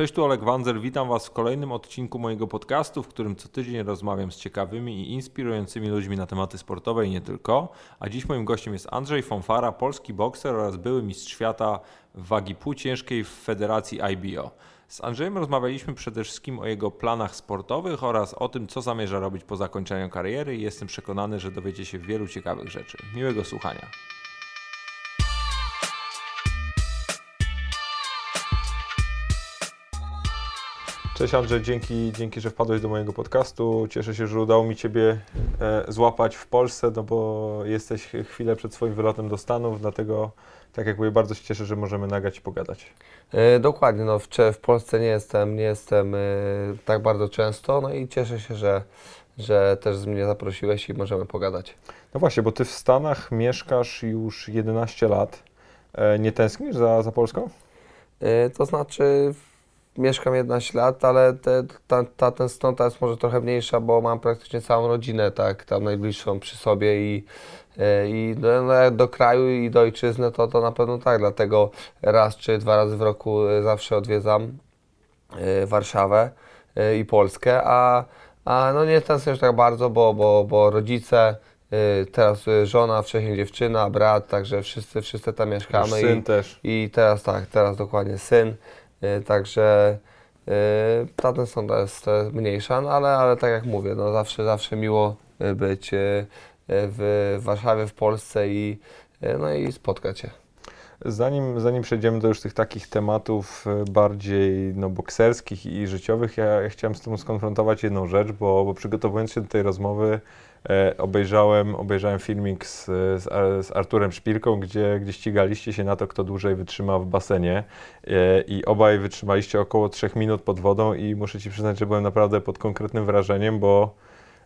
Cześć, tu Olek Wanzer, witam Was w kolejnym odcinku mojego podcastu, w którym co tydzień rozmawiam z ciekawymi i inspirującymi ludźmi na tematy sportowe i nie tylko. A dziś moim gościem jest Andrzej Fonfara, polski bokser oraz były mistrz świata wagi pół ciężkiej w Federacji IBO. Z Andrzejem rozmawialiśmy przede wszystkim o jego planach sportowych oraz o tym, co zamierza robić po zakończeniu kariery jestem przekonany, że dowiecie się wielu ciekawych rzeczy. Miłego słuchania. Cześć Andrzej, dzięki, dzięki, że wpadłeś do mojego podcastu. Cieszę się, że udało mi Ciebie e, złapać w Polsce, no bo jesteś chwilę przed swoim wylotem do Stanów, dlatego tak jak mówię, bardzo się cieszę, że możemy nagrać i pogadać. E, dokładnie, no w, w Polsce nie jestem, nie jestem e, tak bardzo często, no i cieszę się, że, że też mnie zaprosiłeś i możemy pogadać. No właśnie, bo Ty w Stanach mieszkasz już 11 lat. E, nie tęsknisz za, za Polską? E, to znaczy mieszkam 11 lat, ale te, ta, ta tęsknota jest może trochę mniejsza, bo mam praktycznie całą rodzinę, tak, tam najbliższą przy sobie i, e, i do, no, do kraju i do ojczyzny to, to na pewno tak, dlatego raz czy dwa razy w roku e, zawsze odwiedzam e, Warszawę i Polskę, a, a no nie tęsknię już tak bardzo, bo, bo, bo rodzice, teraz żona, wcześniej dziewczyna, brat, także wszyscy, wszyscy tam mieszkamy. Już syn i, też. I teraz tak, teraz dokładnie syn. Y, także y, ta tensonda jest mniejsza, no ale, ale tak jak mówię, no zawsze, zawsze miło być w Warszawie, w Polsce i, no i spotkać się. Zanim, zanim przejdziemy do już tych takich tematów bardziej no, bokserskich i życiowych, ja, ja chciałem z tym skonfrontować jedną rzecz, bo, bo przygotowując się do tej rozmowy, E, obejrzałem, obejrzałem filmik z, z, z, Arturem Szpilką, gdzie, gdzie ścigaliście się na to, kto dłużej wytrzyma w basenie. E, i obaj wytrzymaliście około 3 minut pod wodą i muszę Ci przyznać, że byłem naprawdę pod konkretnym wrażeniem, bo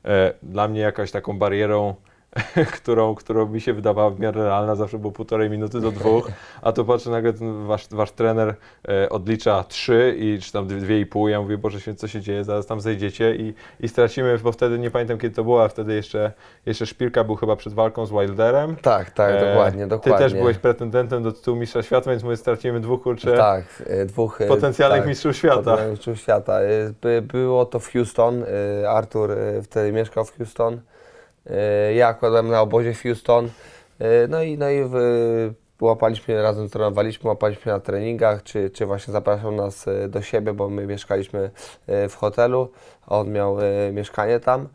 e, dla mnie jakaś taką barierą którą, którą mi się wydawała w miarę realna, zawsze było półtorej minuty do dwóch, a tu patrzę nagle wasz, wasz trener e, odlicza trzy i czy tam dwie i pół, ja mówię, Boże Święty, co się dzieje, zaraz tam zejdziecie i, i stracimy, bo wtedy, nie pamiętam kiedy to było, a wtedy jeszcze, jeszcze Szpilka był chyba przed walką z Wilderem. Tak, tak, e, dokładnie, dokładnie. Ty też byłeś pretendentem do tytułu mistrza świata, więc mówię, stracimy dwóch, kurczę, tak, e, dwóch e, potencjalnych tak, mistrzów świata. Mistrzów świata. By, było to w Houston, Artur wtedy mieszkał w Houston. E, ja akurat na obozie w Houston. E, no i, no i w, łapaliśmy, razem trenowaliśmy, łapaliśmy na treningach, czy, czy właśnie zapraszał nas e, do siebie, bo my mieszkaliśmy w hotelu, a on miał mieszkanie tam.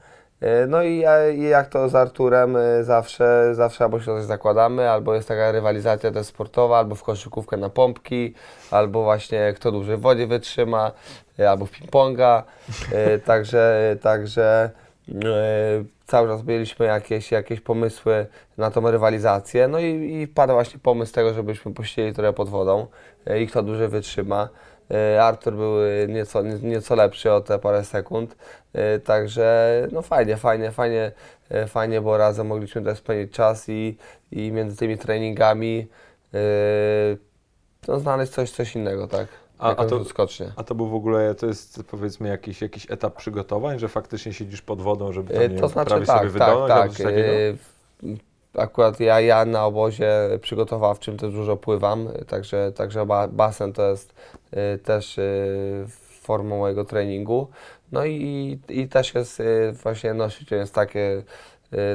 No i, jak to z Arturem zawsze, zawsze albo się coś zakładamy, albo jest taka rywalizacja też sportowa, albo w koszykówkę na pompki, albo właśnie kto dłużej w wodzie wytrzyma, albo w ping-ponga. Także, także cały czas mieliśmy jakieś, jakieś pomysły na tą rywalizację. No i, i padł właśnie pomysł tego, żebyśmy posiedzieli trochę pod wodą e, i kto dłużej wytrzyma. E, Artur był e, nieco, nieco lepszy o te parę sekund, także no fajnie, fajnie, fajnie, fajnie, bo razem mogliśmy też spędzić czas i, i między tymi treningami no, znaleźć coś, coś innego, tak? A, a, to, a to był w ogóle, to jest powiedzmy jakiś, jakiś etap przygotowań, że faktycznie siedzisz pod wodą, żeby tam, nie to znaczy, tak, sobie wydolność tak, tak. Akurat ja, ja na obozie przygotowawczym też dużo pływam, także, także basen to jest y, też formą mojego treningu. No i, i też jest właśnie nosić jest takie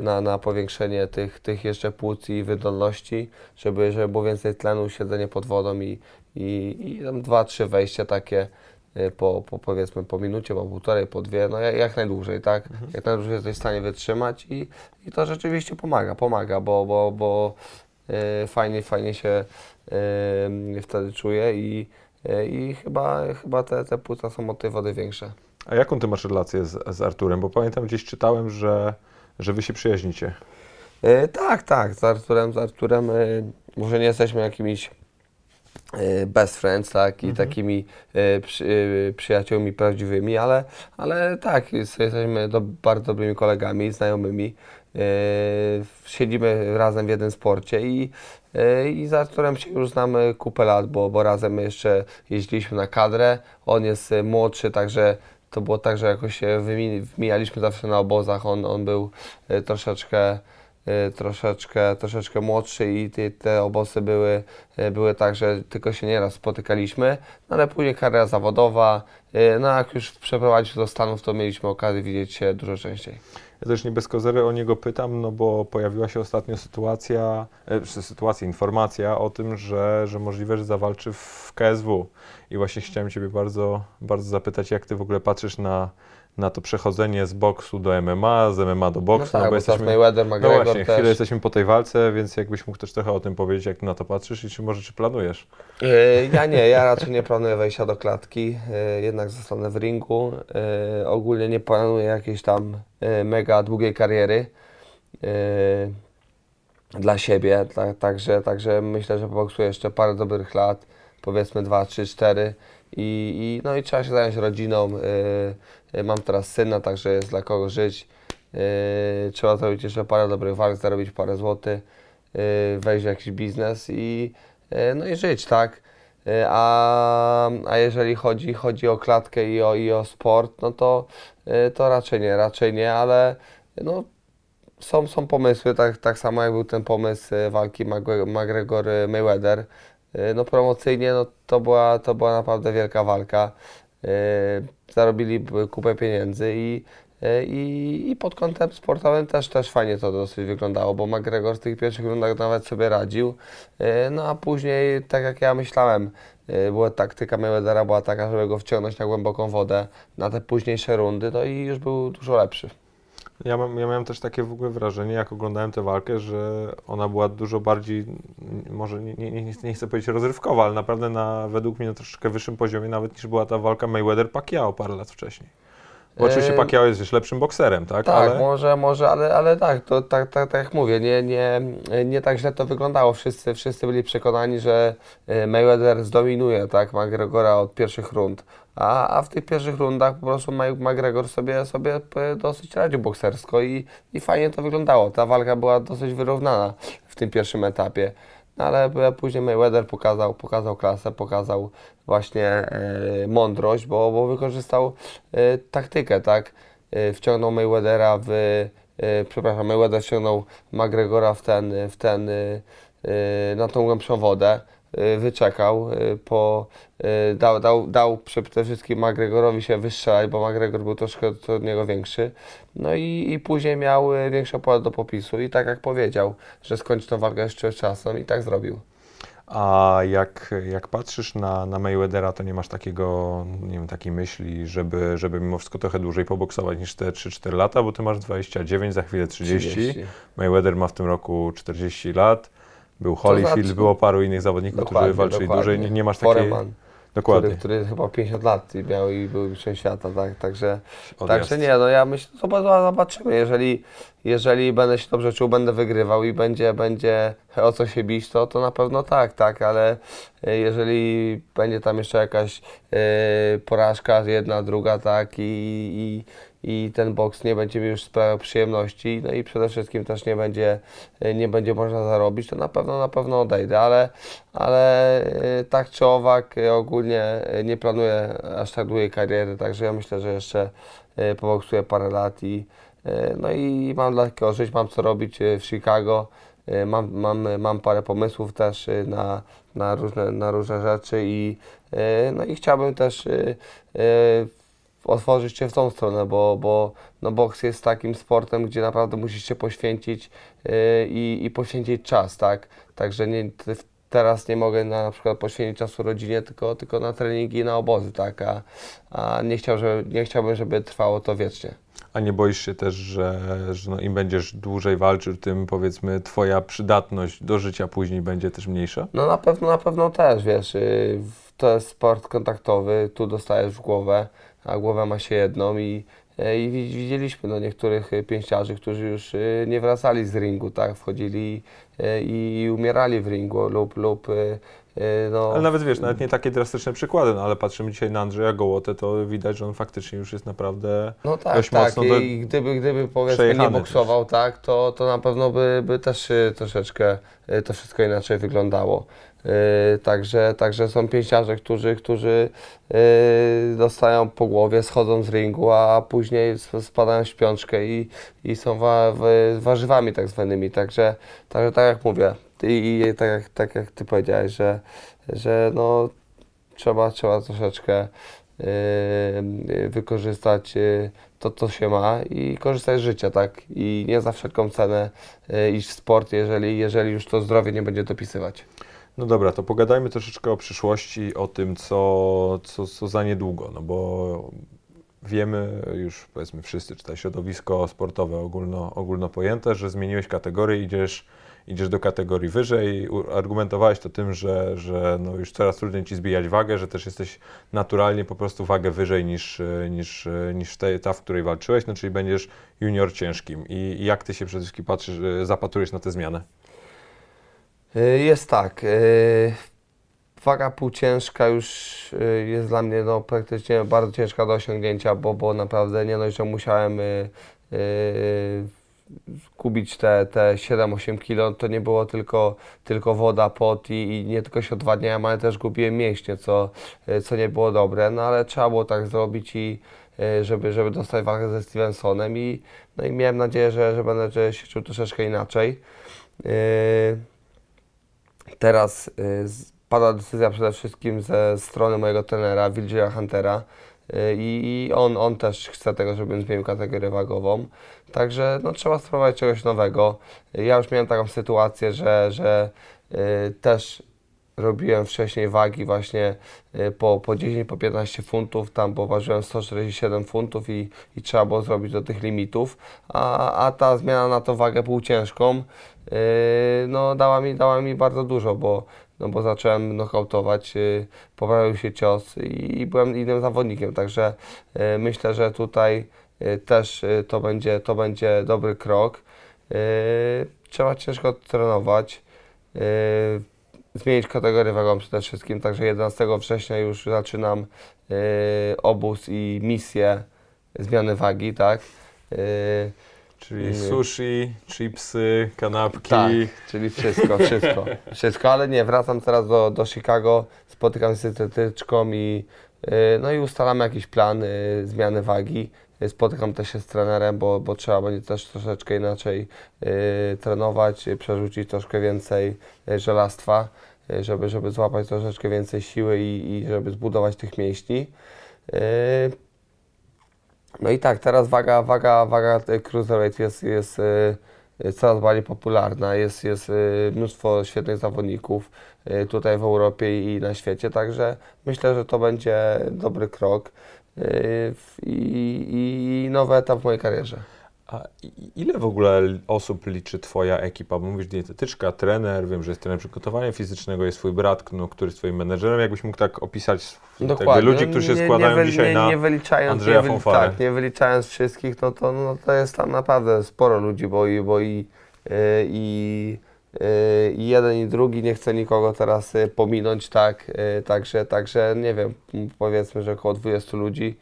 na, na powiększenie tych, tych jeszcze płuc i wydolności, żeby, żeby było więcej tlenu, siedzenie pod wodą i, i, i tam dwa, trzy wejścia takie y, po, po powiedzmy po minucie, po półtorej, po dwie, no jak, jak najdłużej, tak? Mhm. Jak najdłużej jesteś w stanie wytrzymać i, i to rzeczywiście pomaga, pomaga, bo, bo, bo y, fajnie, fajnie się y, wtedy czuję i, y, i chyba, chyba te, te płuca są od tej wody większe. A jaką ty masz relację z, z Arturem? Bo pamiętam gdzieś czytałem, że, że wy się przyjaźnicie. Y, tak, tak, z Arturem, z Arturem y, może nie jesteśmy jakimiś best friends, tak, i mhm. takimi przy, y, przyjaciółmi prawdziwymi, ale, ale tak, jesteśmy do, bardzo dobrymi kolegami, znajomymi. siedzimy razem w jednym sporcie i, i za którym się już znamy kupę lat, bo, bo razem jeszcze jeździliśmy na kadrę. On jest młodszy, także to było tak, że jakoś się wymijaliśmy zawsze na obozach. On, on był troszeczkę troszeczkę, troszeczkę młodszy i te, te obozy były, y, były tak, że tylko się nieraz spotykaliśmy, no ale później kariera zawodowa, y, no jak już przeprowadzić się do Stanów, to mieliśmy okazję widzieć się dużo częściej. Ja też nie bez kozery o niego pytam, no bo pojawiła się ostatnio sytuacja, e, sytuacja, informacja o tym, że, że możliwe, że zawalczy w KSW. I właśnie chciałem Ciebie bardzo, bardzo zapytać, jak Ty w ogóle patrzysz na, na to przechodzenie z boksu do MMA, z MMA do boksu, no tak, bo bo jesteśmy... Mayweather, No McGregor właśnie, też. chwilę jesteśmy po tej walce, więc jakbyś mógł też trochę o tym powiedzieć, jak ty na to patrzysz i czy może czy planujesz? E, Ja nie, ja raczej nie planuję wejścia do klatki, e, jednak zostanę w ringu. E, Ogólnie nie planuję jakiejś tam mega długiej kariery dla siebie, tak, także, także myślę, że poboksuję jeszcze parę dobrych lat, powiedzmy 2, 3, 4 i, i, no i trzeba się zająć rodziną. E, e, Mam teraz syna, także jest dla kogo żyć. E, Trzeba zrobić jeszcze parę dobrych walk, zarobić parę złotych, wejść w jakiś biznes i, no i żyć, tak? A, a jeżeli chodzi, chodzi o klatkę i o, i o sport, no to, to raczej nie, raczej nie, ale no, są, są pomysły, tak, tak samo jak był ten pomysł walki Magwe- McGregor-Mayweather. E, No promocyjnie no, to, była, to była naprawdę wielka walka. E, Zarobili kupę pieniędzy i, e, i, i pod kątem sportowym też, też fajnie to dosyć wyglądało, bo McGregor w tych pierwszych rundach nawet sobie radził. No a później, tak jak ja myślałem, była taktyka Mayweathera była taka, żeby go wciągnąć na głęboką wodę na te późniejsze rundy, no i już był dużo lepszy. Ja, mam, ja miałem też takie w ogóle wrażenie, jak oglądałem tę walkę, że ona była dużo bardziej, może nie, nie, nie, nie chcę powiedzieć rozrywkowa, ale naprawdę na, według mnie na troszeczkę wyższym poziomie nawet niż była ta walka Mayweather-Pacquiao parę lat wcześniej. Bo oczywiście Pacquiao jest wiesz, lepszym bokserem, tak? Tak, ale... może, może, ale, ale tak, to tak, tak, tak jak mówię, nie, nie, nie tak źle to wyglądało. Wszyscy, wszyscy byli przekonani, że e, Mayweather zdominuje tak, McGregora od pierwszych rund. A, a w tych pierwszych rundach po prostu McGregor sobie, sobie e, dosyć radził boksersko i, i fajnie to wyglądało. Ta walka była dosyć wyrównana w tym pierwszym etapie. No, ale później Mayweather pokazał, pokazał klasę, pokazał właśnie e, mądrość, bo, bo wykorzystał e, taktykę, tak? E, wciągnął Mayweathera w, e, przepraszam, Mayweather wciągnął McGregora w ten, w ten, na tą głębszą wodę, wyczekał, e, po, e, dał, dał, dał przede wszystkim McGregorowi się wystrzelać, bo McGregor był troszkę od niego większy, no i, i później miał większe pole do popisu i tak jak powiedział, że skończy tę walkę jeszcze czasem i tak zrobił. A jak, jak patrzysz na, na Mayweathera, to nie masz takiego, nie wiem, takiej myśli, żeby, żeby mimo wszystko trochę dłużej poboksować niż te 3-4 lata, bo ty masz 29, za chwilę 30. Mayweather ma w tym roku 40 lat. Był Holyfield, znaczy- było paru innych zawodników, którzy walczyli dokładnie. dłużej. Nie, nie masz takiej... Foreman, Dokładnie. który, który chyba 50 lat miał i był mistrzem świata, tak, także, Odjazd. także nie, no ja myślę, zobacz- zobaczymy, jeżeli, jeżeli będę się dobrze czuł, będę wygrywał i będzie, będzie o co się bić, to, to na pewno tak, tak, ale e, jeżeli będzie tam jeszcze jakaś e, porażka, jedna, druga, tak, i, i, i ten boks nie będzie mi już sprawiał przyjemności, no i przede wszystkim też nie będzie, e, nie będzie można zarobić, to na pewno, na pewno odejdę, ale, ale e, tak czy owak e, ogólnie nie planuję aż tak długiej kariery, także ja myślę, że jeszcze poboksuję parę lat i no i mam dla takiego żyć, mam co robić w Chicago, mam, mam, mam parę pomysłów też na, na, różne, na różne rzeczy i no i chciałbym też otworzyć się w tą stronę, bo, bo no boks jest takim sportem, gdzie naprawdę musisz się poświęcić yy, i, i poświęcić czas, tak? Także nie, teraz nie mogę na, na przykład poświęcić czasu rodzinie, tylko, tylko na treningi i na obozy, tak? A, a nie, chciał, żeby, nie chciałbym, żeby trwało to wiecznie. A nie boisz się też, że, że no, im będziesz dłużej walczył, tym powiedzmy twoja przydatność do życia później będzie też mniejsza? No na pewno, na pewno też, wiesz, yy, to jest sport kontaktowy, tu dostajesz w głowę, a głowa ma się jedną i, yy, i wi- widzieliśmy no, niektórych yy, pięściarzy, którzy już yy, nie wracali z ringu, tak, wchodzili yy, i umierali w ringu lub, lub no, Ale nawet wiesz, nawet nie takie drastyczne przykłady, no ale patrzymy dzisiaj na Andrzeja Gołotę, to widać, że on faktycznie już jest naprawdę No tak, dość tak. mocno I gdyby, gdyby powiedzmy nie boksował, tak, to, to na pewno by, by też troszeczkę to wszystko inaczej wyglądało. Y, Także, także są pięściarze, którzy, którzy y, dostają po głowie, schodzą z ringu, a później sp- spadają w śpiączkę i, i są wa, wa- warzywami tak zwanymi. Także, także tak jak mówię i, i tak, jak, tak jak Ty powiedziałeś, że, że no, trzeba, trzeba troszeczkę yy, wykorzystać to, co się ma i korzystać z życia, tak? I nie za wszelką cenę iść w sport, jeżeli, jeżeli już to zdrowie nie będzie dopisywać. No dobra, to pogadajmy troszeczkę o przyszłości, o tym, co, co, co za niedługo, no bo wiemy już, powiedzmy wszyscy, czy to środowisko sportowe ogólno, ogólno pojęte, że zmieniłeś kategorię, idziesz, idziesz do kategorii wyżej, argumentowałeś to tym, że, że no już coraz trudniej Ci zbijać wagę, że też jesteś naturalnie po prostu wagę wyżej niż, niż, niż te, ta, w której walczyłeś, no czyli będziesz junior ciężkim. I, i jak Ty się przede wszystkim patrzysz, zapatrujesz na tę zmianę? Yy, Jest tak. yy, Waga półciężka już yy, jest dla mnie no, praktycznie bardzo ciężka do osiągnięcia, bo, bo naprawdę nie dość, że musiałem kubić te, te 7-8 kg, to nie było tylko, tylko woda, pot i, i nie tylko się odwadniałem, ale też gubiłem mięśnie, co, co nie było dobre, no ale trzeba było tak zrobić i żeby, żeby dostać walkę ze Stevensonem i, no i miałem nadzieję, że, że będę się czuł troszeczkę inaczej. Yy, Teraz y, pada decyzja przede wszystkim ze strony mojego trenera, Virgila Huntera y, i, on, on też chce tego, żebym zmienił kategorię wagową. Także no, trzeba spróbować czegoś nowego. Ja już miałem taką sytuację, że, że y, też robiłem wcześniej wagi właśnie po, po 10, po 15 funtów, tam bo ważyłem 147 funtów i, i trzeba było zrobić do tych limitów, a, a ta zmiana na to wagę półciężką no, dała, mi, dała mi bardzo dużo, bo, no, bo zacząłem knockoutować, yy, poprawił się cios i, byłem innym zawodnikiem, także yy, myślę, że tutaj yy, też yy, to, będzie, to będzie dobry krok. Yy, trzeba ciężko trenować. Yy, zmienić kategorię wagową przede wszystkim, także 11 września już zaczynam obóz i misję zmiany wagi, tak? Czyli sushi, chipsy, kanapki. tak, czyli wszystko, wszystko, wszystko, ale nie, wracam teraz do, do Chicago, spotykam się z dietetyczką i y, no i ustalamy jakiś plan y, zmiany wagi. Y, Spotykam też się z trenerem, bo, bo trzeba będzie też troszeczkę inaczej trenować, przerzucić troszkę więcej żelastwa, żeby, żeby złapać troszeczkę więcej siły i, i żeby zbudować tych mięśni. No i tak, teraz waga, waga, waga cruiserweight jest, jest y, coraz bardziej popularna. Jest, jest y, mnóstwo świetnych zawodników y, tutaj w Europie i na świecie, także myślę, że to będzie dobry krok i, i nowy etap w mojej karierze. A ile w ogóle osób liczy Twoja ekipa? Bo mówisz dietetyczka, trener, wiem, że jest trener przygotowania fizycznego, jest Twój brat, no, który jest Twoim menedżerem. Jakbyś mógł tak opisać jakby ludzi, No, którzy się nie- składają nie, dzisiaj nie, na nie wyliczając, Andrzeja nie, Fonfarę. tak, nie wyliczając wszystkich, no to, no, to jest tam naprawdę sporo ludzi, bo i, bo i, y, i, y, i jeden i drugi, nie chcę nikogo teraz y, pominąć, tak, także, także nie wiem, powiedzmy, że około 20 ludzi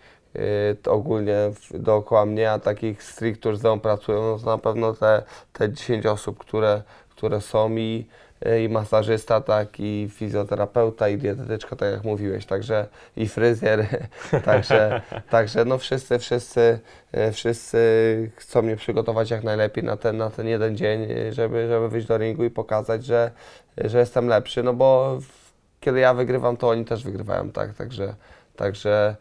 ogólnie w, dookoła mnie, a takich stricte, którzy ze mną pracują, no to na pewno te, te 10 osób, które, które są i, i masażysta, tak, i fizjoterapeuta, i dietetyczka, tak jak mówiłeś, także i fryzjer, także, także no wszyscy, wszyscy, e, wszyscy chcą mnie przygotować jak najlepiej na ten, na ten jeden dzień, żeby, żeby wyjść do ringu i pokazać, że, że jestem lepszy, no bo kiedy ja wygrywam, to oni też wygrywają, tak, także, także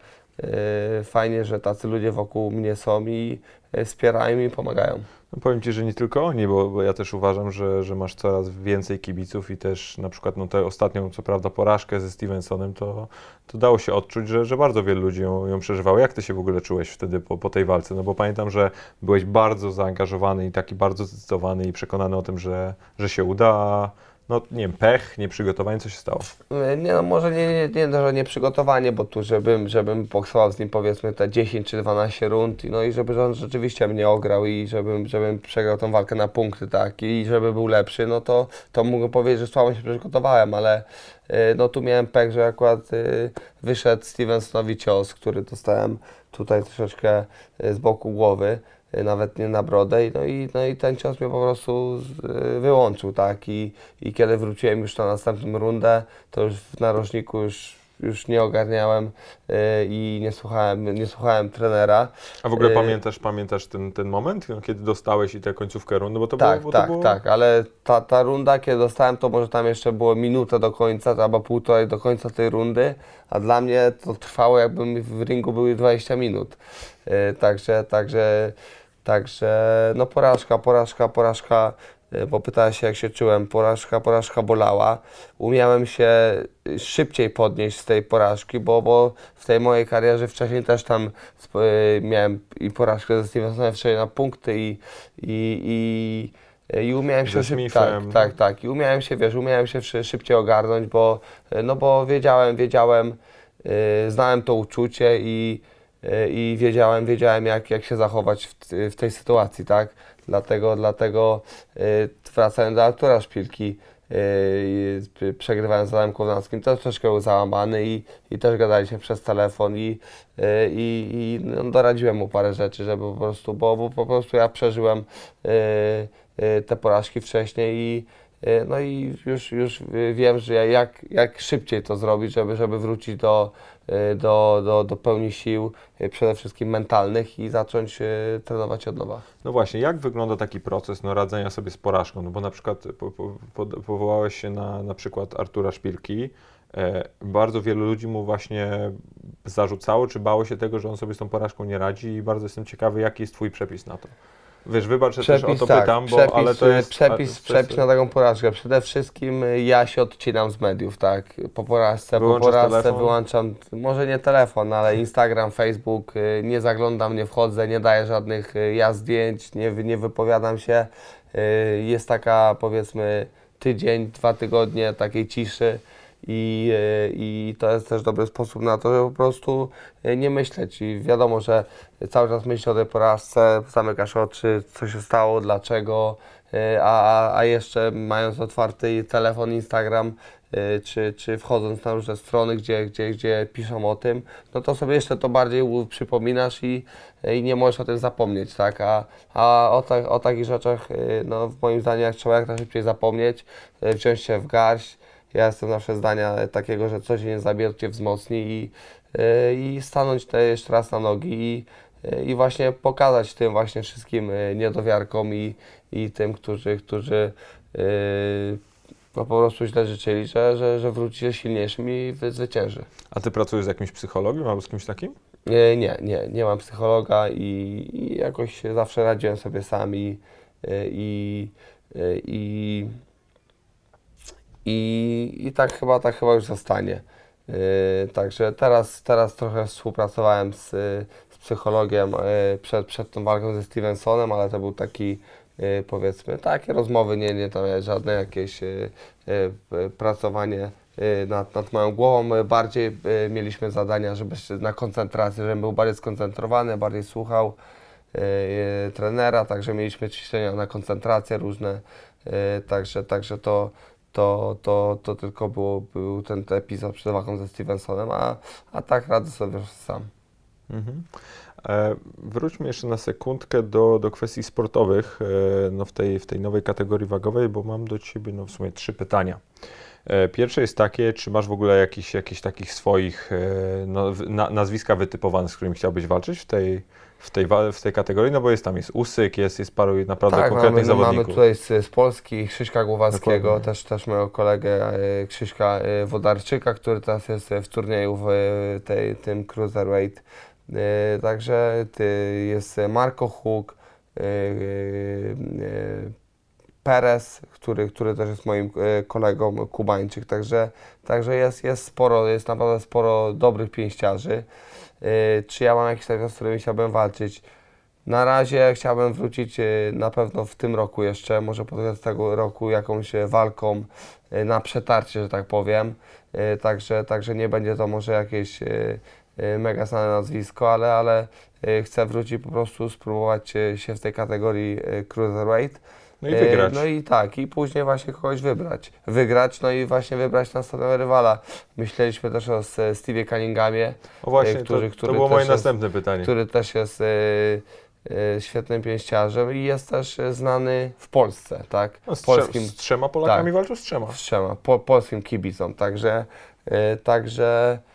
fajnie, że tacy ludzie wokół mnie są i e, wspierają i pomagają. No powiem Ci, że nie tylko oni, bo, bo ja też uważam, że, że masz coraz więcej kibiców i też na przykład no, tę ostatnią, co prawda, porażkę ze Stevensonem, to, to dało się odczuć, że, że bardzo wielu ludzi ją, ją przeżywało. Jak Ty się w ogóle czułeś wtedy po, po tej walce? No bo pamiętam, że byłeś bardzo zaangażowany i taki bardzo zdecydowany i przekonany o tym, że, że się uda, no nie wiem, pech, nieprzygotowanie, co się stało? E, Nie no, może nie, nie, nie, że nie przygotowanie, bo tu żebym, żebym boksował z nim powiedzmy te 10 czy 12 rund, no i żeby on rzeczywiście mnie ograł i żebym, żebym przegrał tą walkę na punkty, tak, i żeby był lepszy, no to, to mogę powiedzieć, że słabo się przygotowałem, ale e, no tu miałem pech, że akurat e, wyszedł Stevensonowi cios, który dostałem tutaj troszeczkę z boku głowy, nawet nie na brodę, i no i, no i ten cios mnie po prostu e, wyłączył, tak, i, i kiedy wróciłem już na następną rundę, to już w narożniku już, już nie ogarniałem e, i nie słuchałem, nie słuchałem trenera. A w ogóle pamiętasz, pamiętasz ten, ten moment, kiedy dostałeś i tę końcówkę rundy, bo to Tak, było... Bo tak, było... tak, ale ta, ta runda, kiedy dostałem, to może tam jeszcze było minutę do końca, albo półtorej do końca tej rundy, a dla mnie to trwało jakby w ringu były 20 minut. Także, także, także, no porażka, porażka, porażka, e, bo pytałeś się jak się czułem, porażka, porażka bolała. Umiałem się szybciej podnieść z tej porażki, bo, bo w tej mojej karierze wcześniej też tam e, miałem i porażkę ze wcześniej na punkty i, i, i, i umiałem się Ze szyb- Smithem, tak, tak, tak. I umiałem się, wiesz, umiałem się szy- szybciej ogarnąć, bo, e, no bo wiedziałem, wiedziałem, e, znałem to uczucie i, e, i wiedziałem, wiedziałem jak, jak się zachować w, w tej sytuacji, tak? Dlatego, dlatego e, wracając do Artura Szpilki, e, i p- przegrywałem z Adamem Kownackim, też troszkę był załamany i, i też gadaliśmy przez telefon i, e, i, i no, doradziłem mu parę rzeczy, żeby po prostu, bo, bo po prostu ja przeżyłem e, e, te porażki wcześniej i e, no i już, już wiem, że ja- jak, jak szybciej to zrobić, żeby, żeby wrócić do, e, do, do, do pełni sił, e, przede wszystkim mentalnych i zacząć e, trenować od nowa. No właśnie, jak wygląda taki proces no, radzenia sobie z porażką? No bo na przykład po, po, po, powołałeś się na na przykład Artura Szpilki. E, bardzo wielu ludzi mu właśnie zarzucało, czy bało się tego, że on sobie z tą porażką nie radzi i bardzo jestem ciekawy, jaki jest Twój przepis na to. Wiesz, wybacz, że też o to pytam, bo przepis, ale to jest... przepis, a- przepis na taką porażkę. Przede wszystkim y, ja się odcinam z mediów, tak. Po porażce, po Wyłączasz porażce telefon? wyłączam, może nie telefon, ale Instagram, Facebook, y, nie zaglądam, nie wchodzę, nie daję żadnych y, ja zdjęć, nie, nie wypowiadam się. Y, Jest taka powiedzmy tydzień, dwa tygodnie takiej ciszy. I, y, I to jest też dobry sposób na to, żeby po prostu y, nie myśleć. I wiadomo, że cały czas myślę o tej porażce, zamykasz oczy, co się stało, dlaczego, y, a, a, jeszcze mając otwarty telefon, Instagram, czy, czy wchodząc na różne strony, gdzie, gdzie, gdzie piszą o tym, no to sobie jeszcze to bardziej przypominasz i, i nie możesz o tym zapomnieć, tak? A, a o, ta, o takich rzeczach, no moim zdaniem, trzeba jak najszybciej zapomnieć, wziąć się w garść. Ja jestem zawsze zdania takiego, że coś nie cię wzmocni i, y, i stanąć te jeszcze raz na nogi i, y, i właśnie pokazać tym właśnie wszystkim y, niedowiarkom i, i tym, którzy, którzy no po prostu źle życzyli, że, że, że wróci silniejszym i wy- zwycięży. A Ty pracujesz z jakimś psychologiem albo z kimś takim? Nie, nie, nie, nie mam psychologa i, i jakoś zawsze radziłem sobie sam i, i, i, i, i tak chyba, tak chyba już zostanie. Yy, Także teraz, teraz trochę współpracowałem z, z psychologiem yy, przed, przed tą walką ze Stevensonem, ale to był taki yy, powiedzmy takie rozmowy, nie, nie tam żadne jakieś yy, yy, pracowanie yy, nad, nad moją głową. Bardziej mieliśmy zadania, żeby na koncentrację, żebym był bardziej skoncentrowany, bardziej słuchał trenera, także mieliśmy ćwiczenia na koncentrację różne, także, także to, to, to, to tylko było, był ten epizod przed walką ze Stevensonem, a, a tak radzę sobie sam. Mhm. E, wróćmy jeszcze na sekundkę do, do kwestii sportowych e, no w, tej, w tej nowej kategorii wagowej, bo mam do Ciebie no w sumie trzy pytania. E, pierwsze jest takie, czy masz w ogóle jakiś, jakiś takich swoich e, no, na, nazwiska wytypowane, z którymi chciałbyś walczyć w tej, w tej, w tej kategorii? No bo jest tam jest Usyk, jest, jest paru naprawdę tak, konkretnych mamy, mamy zawodników. tutaj z, z Polski Krzyśka Głowackiego, Dokładnie. też, też mojego kolegę e, Krzyśka e, Wodarczyka, który teraz jest w turnieju w e, tej, tym Cruiserweight. E, Także jest Marco Huk, e, e, Perez, który, który też jest moim e, kolegą, Kubańczyk, także, także jest, jest sporo, jest naprawdę sporo dobrych pięściarzy. E, Czy ja mam jakiś taki, z którymi chciałbym walczyć? Na razie chciałbym wrócić e, na pewno w tym roku jeszcze, może pod koniec tego roku jakąś e, walką na przetarcie, że tak powiem. Także, także nie będzie to może jakieś mega znane nazwisko, ale, ale chcę wrócić po prostu, spróbować się w tej kategorii cruiserweight. No i E, wygrać. No i tak, i później właśnie kogoś wybrać. Wygrać, no i właśnie wybrać następnego rywala. Myśleliśmy też o S- Stevie Cunninghamie, o właśnie, który- to, który to było też moje jest- następne pytanie. który też jest e, e, świetnym pięściarzem i jest też e, znany w Polsce, tak? No, z, polskim, z trzema Polakami tak. walczył z trzema. z trzema, po, polskim kibicom, także, e, także, e,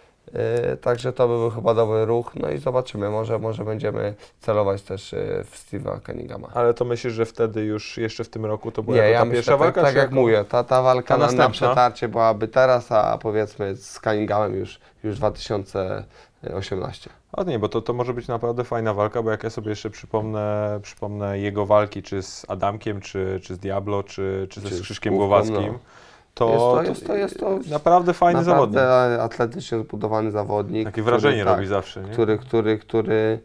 także to by był chyba dobry ruch, no i zobaczymy, może, może będziemy celować też e, w Steve'a Cunninghama. Ale to myślisz, że wtedy już jeszcze w tym roku to była Nie, ja ta myślę, pierwsza tak, walka? tak czy jak jako- mówię, ta, ta walka Ta na, na przetarcie byłaby teraz, a powiedzmy z Cunninghamem już, już 2018. A nie, bo to, to może być naprawdę fajna walka, bo jak ja sobie jeszcze przypomnę, przypomnę jego walki, czy z Adamkiem, czy, czy z Diablo, czy, czy, ze z Krzyszkiem Głowackim, no. To, Jest to- jest to- jest to naprawdę fajny zawodnik. Naprawdę atletycznie zbudowany zawodnik. Takie który, wrażenie tak, robi zawsze, nie? Który, który, który,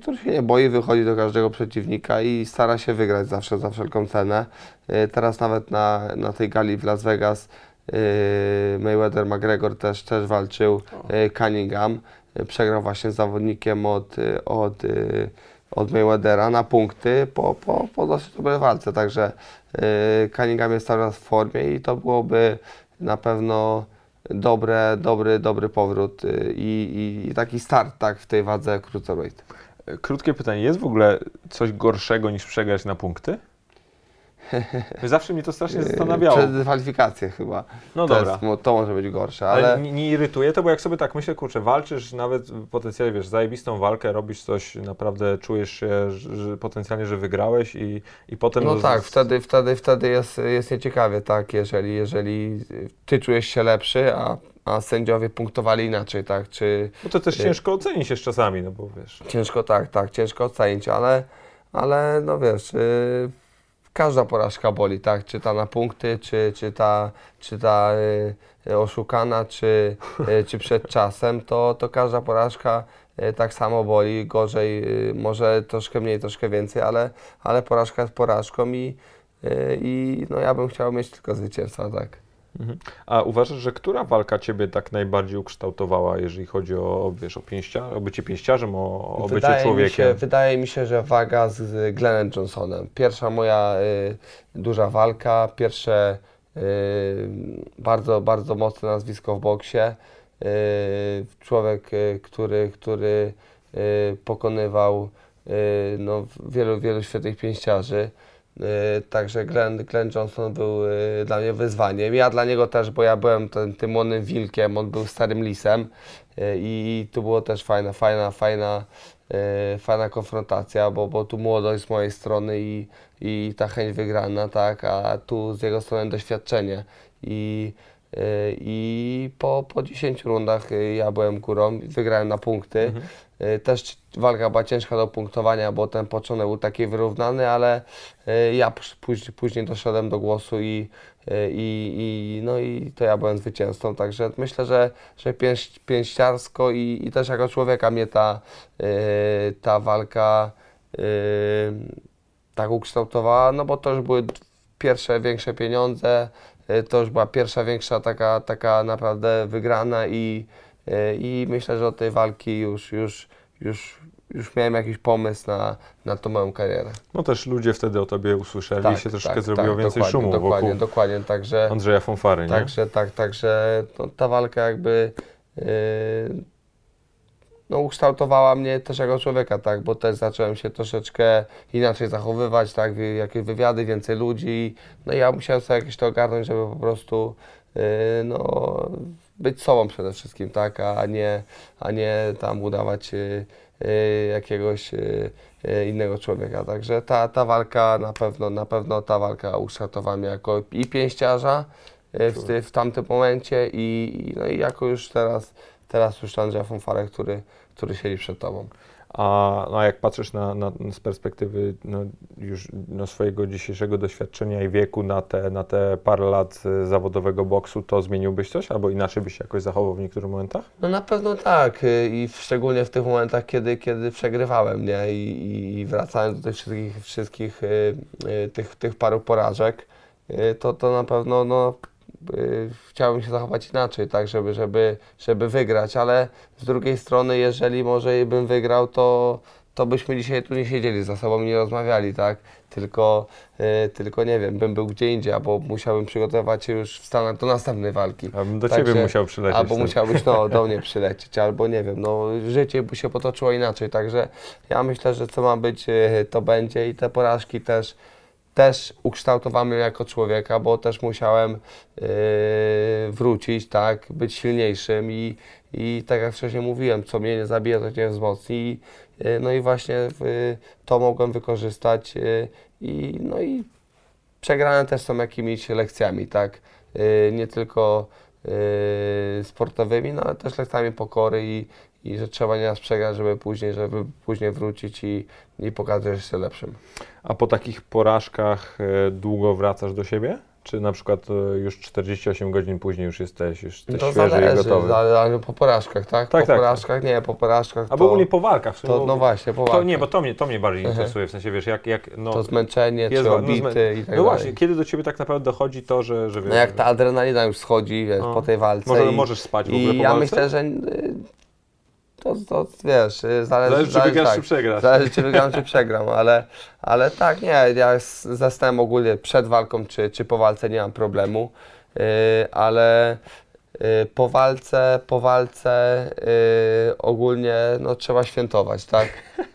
który się nie boi, wychodzi do każdego przeciwnika i stara się wygrać zawsze za wszelką cenę. Y, Teraz nawet na, na tej gali w Las Vegas y, Mayweather McGregor też, też walczył, y, Cunningham. Y, Przegrał właśnie z zawodnikiem od, y, od, y, od Mayweathera na punkty po, po, po dosyć dobrej walce, także y, Cunningham jest cały czas w formie i to byłoby na pewno dobre, dobry, dobry powrót y, i, i, i taki start tak, w tej wadze cruiserweight. Krótkie pytanie, jest w ogóle coś gorszego niż przegrać na punkty? Zawsze mnie to strasznie zastanawiało. Przed kwalifikacje chyba. No to, dobra. jest, to może być gorsze, Ale, ale nie, nie irytuje to, bo jak sobie tak myślę, kurczę, walczysz nawet potencjalnie, wiesz, zajebistą walkę, robisz coś, naprawdę czujesz się, że, potencjalnie, że wygrałeś i, i potem... no tak, wtedy, wtedy, wtedy jest, jest nieciekawie, tak, jeżeli, jeżeli ty czujesz się lepszy, a, a sędziowie punktowali inaczej, tak, czy Bo to też y- ciężko ocenić się czasami, no bo wiesz... ciężko, tak, tak, ciężko ocenić, ale, ale no wiesz, y, każda porażka boli, tak, czy ta na punkty, czy, czy ta, czy ta y, oszukana, czy, y, czy przed czasem, to, to każda porażka y, tak samo boli, gorzej, y, może troszkę mniej, troszkę więcej, ale, ale porażka jest porażką i, y, i no ja bym chciał mieć tylko zwycięstwa, tak. Mhm. A uważasz, że która walka Ciebie tak najbardziej ukształtowała, jeżeli chodzi o, wiesz, o, pięścia, o bycie pięściarzem, o, o bycie Mi się, człowiekiem? wydaje mi się, że waga z, z Glennem Johnsonem. Pierwsza moja y, duża walka, pierwsze y, bardzo, bardzo mocne nazwisko w boksie. Y, człowiek, y, który, który y, pokonywał y, no, wielu, wielu świetnych pięściarzy. Y, Także Glenn, Glenn Johnson był y, dla mnie wyzwaniem. Ja dla niego też, bo ja byłem tym, młodym wilkiem, on był starym lisem y, i tu było też fajna, fajna, fajna, fajna konfrontacja, bo, bo tu młodość z mojej strony i, i ta chęć wygrana, tak, a tu z jego strony doświadczenie. I, i po, po 10 rundach ja byłem górą, wygrałem na punkty. Mhm. Y, Też walka była ciężka do punktowania, bo ten początek był taki wyrównany, ale y, ja później, później doszedłem do głosu i, y, i, i, no i to ja byłem zwycięzcą. Także myślę, że, że pięściarsko i, i też jako człowieka mnie ta, ta walka tak ukształtowała, no bo to już były pierwsze większe pieniądze, to już była pierwsza większa taka, taka naprawdę wygrana i, i myślę, że od tej walki już, już, już, już miałem jakiś pomysł na, na tą moją karierę. No też ludzie wtedy o Tobie usłyszeli i się troszkę zrobiło tak, więcej dokładnie, szumu dokładnie, wokół dokładnie, także, Andrzeja Fonfary, nie? także, tak, także no, ta walka jakby yy, no, ukształtowała mnie też jako człowieka, tak, bo też zacząłem się troszeczkę inaczej zachowywać, tak, jakieś wywiady, więcej ludzi, no i ja musiałem sobie jakieś to ogarnąć, żeby po prostu yy, no, być sobą przede wszystkim, tak, a nie, a nie tam udawać yy, yy, jakiegoś yy, innego człowieka, także ta, ta walka na pewno, na pewno ta walka ukształtowała mnie jako i pięściarza w, w tamtym momencie i, no, i jako już teraz teraz już Andrzeja Fonfarę, który, który siedzi przed Tobą. A, no, a jak patrzysz na, na, z perspektywy no, już no, swojego dzisiejszego doświadczenia i wieku na te, na te parę lat y, zawodowego boksu, to zmieniłbyś coś albo inaczej byś się jakoś zachował w niektórych momentach? No na pewno tak y, i szczególnie w tych momentach, kiedy, kiedy przegrywałem, nie? I, i wracając do tych wszystkich, wszystkich y, tych, tych paru porażek, to, to na pewno no, chciałbym się zachować inaczej, tak, żeby, żeby, żeby wygrać, ale z drugiej strony, jeżeli może bym wygrał, to, to byśmy dzisiaj tu nie siedzieli ze sobą nie rozmawiali, tak, tylko, y, tylko nie wiem, bym był gdzie indziej, albo musiałbym przygotować się już w Stanach do następnej walki. Abym do Także- ciebie musiał przylecieć. Albo wtedy. musiałbyś no, do mnie przylecieć, albo nie wiem, no życie by się potoczyło inaczej, także ja myślę, że co ma być, e, to będzie i te porażki też, też ukształtowały mnie jako człowieka, bo też musiałem e, wrócić, tak, być silniejszym i, i tak jak wcześniej mówiłem, co mnie nie zabije, to cię wzmocni e, no i właśnie w, to mogłem wykorzystać e, i no i przegrane też są jakimiś lekcjami, tak, E, nie tylko yy, sportowymi, no ale też lekcjami pokory i, i że trzeba nieraz przegrać, żeby później, żeby później wrócić i, i pokazać, jesteś lepszym. A po takich porażkach e, długo wracasz do siebie? Czy na przykład e, już 48 godzin później już jesteś, już jesteś to świeży i zależy, gotowy? zależy po porażkach, tak? Tak, po tak. porażkach, nie, po porażkach Albo to, ogólnie po walkach. w sumie, to, no właśnie, po to walkach. nie, bo to mnie, to mnie bardziej interesuje, w sensie wiesz, jak, jak no, To zmęczenie, jest czy wa- no, obity zmę- i tak no dalej. właśnie, kiedy do ciebie tak naprawdę dochodzi to, że, że wiesz, No jak ta adrenalina już schodzi wiesz, No. po tej walce może, i, możesz spać w ogóle i po ja walce? myślę, że to, to wiesz, y, zależy, Zależy, czy wygrasz, czy przegrasz. Zależy, czy wygram, czy przegram, ale, ale tak, nie, ja zastałem ogólnie przed walką, czy, czy po walce nie mam problemu, yy, ale po walce, po walce yy, ogólnie no, trzeba świętować, tak?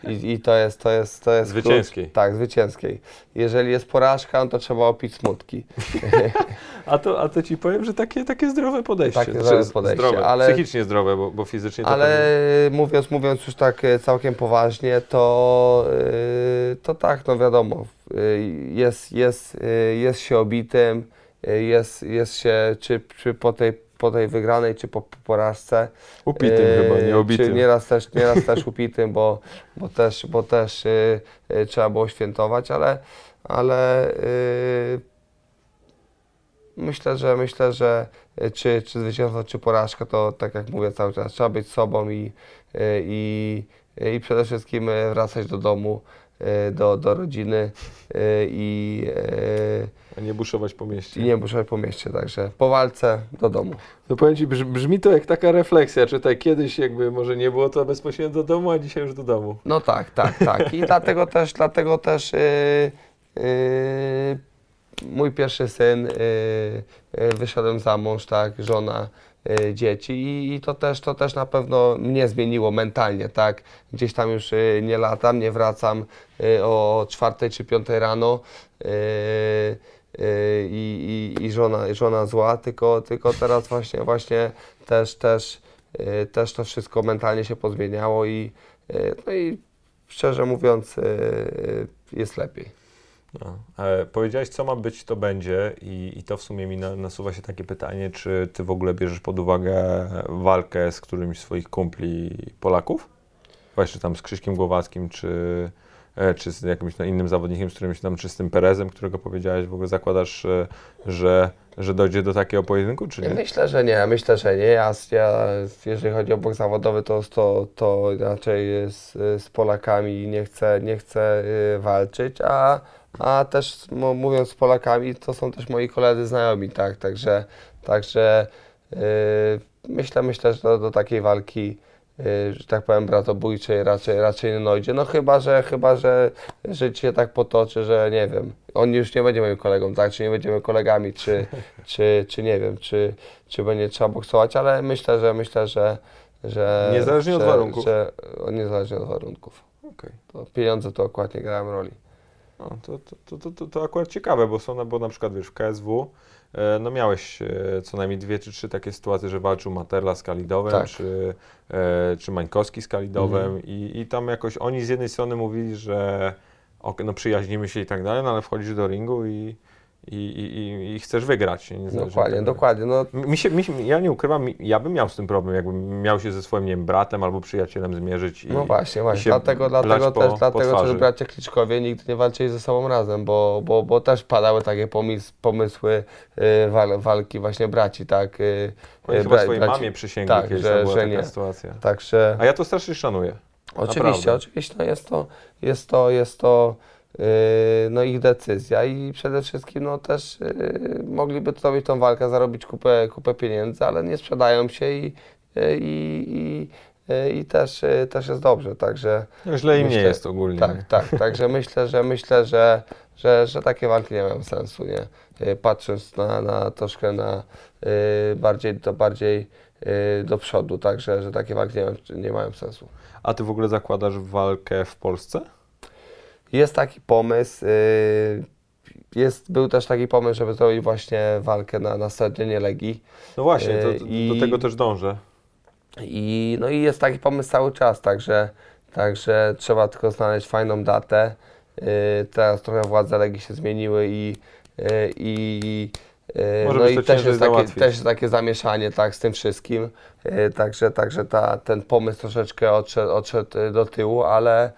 I, i to jest, to jest, to jest Zwycięskiej. Klucz, tak, zwycięskiej. Jeżeli jest porażka, no to trzeba opić smutki. A to, a to ci powiem, że takie, takie zdrowe podejście. Takie Znaczy, zdrowe podejście, zdrowe, ale- psychicznie zdrowe, bo, bo fizycznie to Ale pewnie- mówiąc, mówiąc już tak e, całkiem poważnie, to, e, to tak, no wiadomo, e, jest, jest, jest się obitym, jest, jest się czy, czy po, tej, po tej wygranej, czy po, po porażce. upitym e, chyba, nie obitym. Czy nieraz też, nieraz też upitym, bo, bo też, bo też e, e, trzeba było świętować, ale, ale e, myślę, że myślę, że czy, czy zwycięstwo, czy porażka, to tak jak mówię cały czas, trzeba być sobą i, i, i przede wszystkim wracać do domu, do, do rodziny e, i, A nie buszować po e, mieście. i nie muszę po mieście, także po walce do domu. No powiem Ci, brz- brzmi to jak taka refleksja, czy tak kiedyś jakby może nie było to bezpośrednio do domu, a dzisiaj już do domu. No tak, tak, tak. I dlatego też, dlatego też yy, yy, mój pierwszy syn, yy, wyszedłem za mąż, tak, żona, dzieci i, to, też, to też na pewno mnie zmieniło mentalnie, tak. Gdzieś tam już yy, nie latam, nie wracam yy, o czwartej czy piątej rano. I, i, i żona, żona zła, tylko, tylko teraz właśnie, właśnie też, też, też to wszystko mentalnie się pozmieniało i, no i szczerze mówiąc jest lepiej. No. Powiedziałeś, co ma być, to będzie i, i to w sumie mi na, nasuwa się takie pytanie, czy Ty w ogóle bierzesz pod uwagę walkę z którymś z swoich kumpli Polaków? Właśnie tam z Krzyśkiem Głowackim, czy, e, czy z jakimś no, innym zawodnikiem, z którymś tam, czy z tym Perezem, którego powiedziałeś, w ogóle zakładasz, e, że, że dojdzie do takiego pojedynku, czy nie? Myślę, że nie, myślę, że nie. Ja, ja jeżeli chodzi o boks zawodowy, to, to, to raczej z, z Polakami nie chcę, nie chcę y, walczyć, a, a też mówiąc z Polakami, to są też moi koledzy znajomi, tak, także, także y, myślę, myślę, że do, do takiej walki y, że tak powiem, bratobójczej raczej, raczej nie dojdzie. No chyba, że chyba, że życie się tak potoczy, że nie wiem, on już nie będzie moim kolegą, tak, czy nie będziemy kolegami, czy, czy, czy nie wiem, czy, czy będzie trzeba boksować, ale myślę, że myślę, że, że Niezależnie od że, warunków. Że, niezależnie od warunków. Okej. To pieniądze to akurat nie grają roli. No, to, to, to, to, to, akurat ciekawe, bo są, bo na przykład wiesz, w KSW e, no miałeś e, co najmniej dwie czy trzy takie sytuacje, że walczył Materla z Kalidowem, Tak. czy, e, czy Mańkowski z Kalidowem Mhm. i, i tam jakoś oni z jednej strony mówili, że ok, no przyjaźnimy się i tak dalej, no ale wchodzisz do ringu i, i, i, i- chcesz wygrać. Niezależnie Dokładnie, dokładnie. No, Mi się, mi się, ja nie ukrywam, ja bym miał z tym problem, jakbym miał się ze swoim nie wiem, bratem albo przyjacielem zmierzyć. I, no właśnie, właśnie. Dlatego, dlatego po- też, dlatego też bracia Kliczkowie nigdy nie walczyli ze sobą razem, bo, bo, bo też padały takie pomysł, pomysły y, wal, walki właśnie braci, tak. Y, Oni y, chyba swojej braci. mamie przysięgli, tak, kiedyś że- że, była że taka nie. sytuacja. Także A ja to strasznie szanuję. oczywiście, naprawdę. oczywiście no jest to, jest to, jest to no ich decyzja i przede wszystkim no też y, mogliby zrobić tą walkę, zarobić kupę, kupę pieniędzy, ale nie sprzedają się i, y, i, i, i też, też jest dobrze, także No, źle im nie jest ogólnie. Tak, tak. Także myślę, że myślę, że, że, że takie walki nie mają sensu, nie? Patrząc na, na troszkę na bardziej, to bardziej do przodu, także że takie walki nie nie mają sensu. A ty w ogóle zakładasz walkę w Polsce? Jest taki pomysł. y, Jest, był też taki pomysł, żeby zrobić właśnie walkę na, na stadionie Legii. No właśnie, to, to, i- do tego też dążę. I, no i jest taki pomysł cały czas, także, także trzeba tylko znaleźć fajną datę. Yy, teraz trochę władze Legii się zmieniły i, i Może no i też jest, takie, też jest takie zamieszanie tak, z tym wszystkim. Także także ta, ten pomysł troszeczkę odszedł, odszedł do tyłu, ale,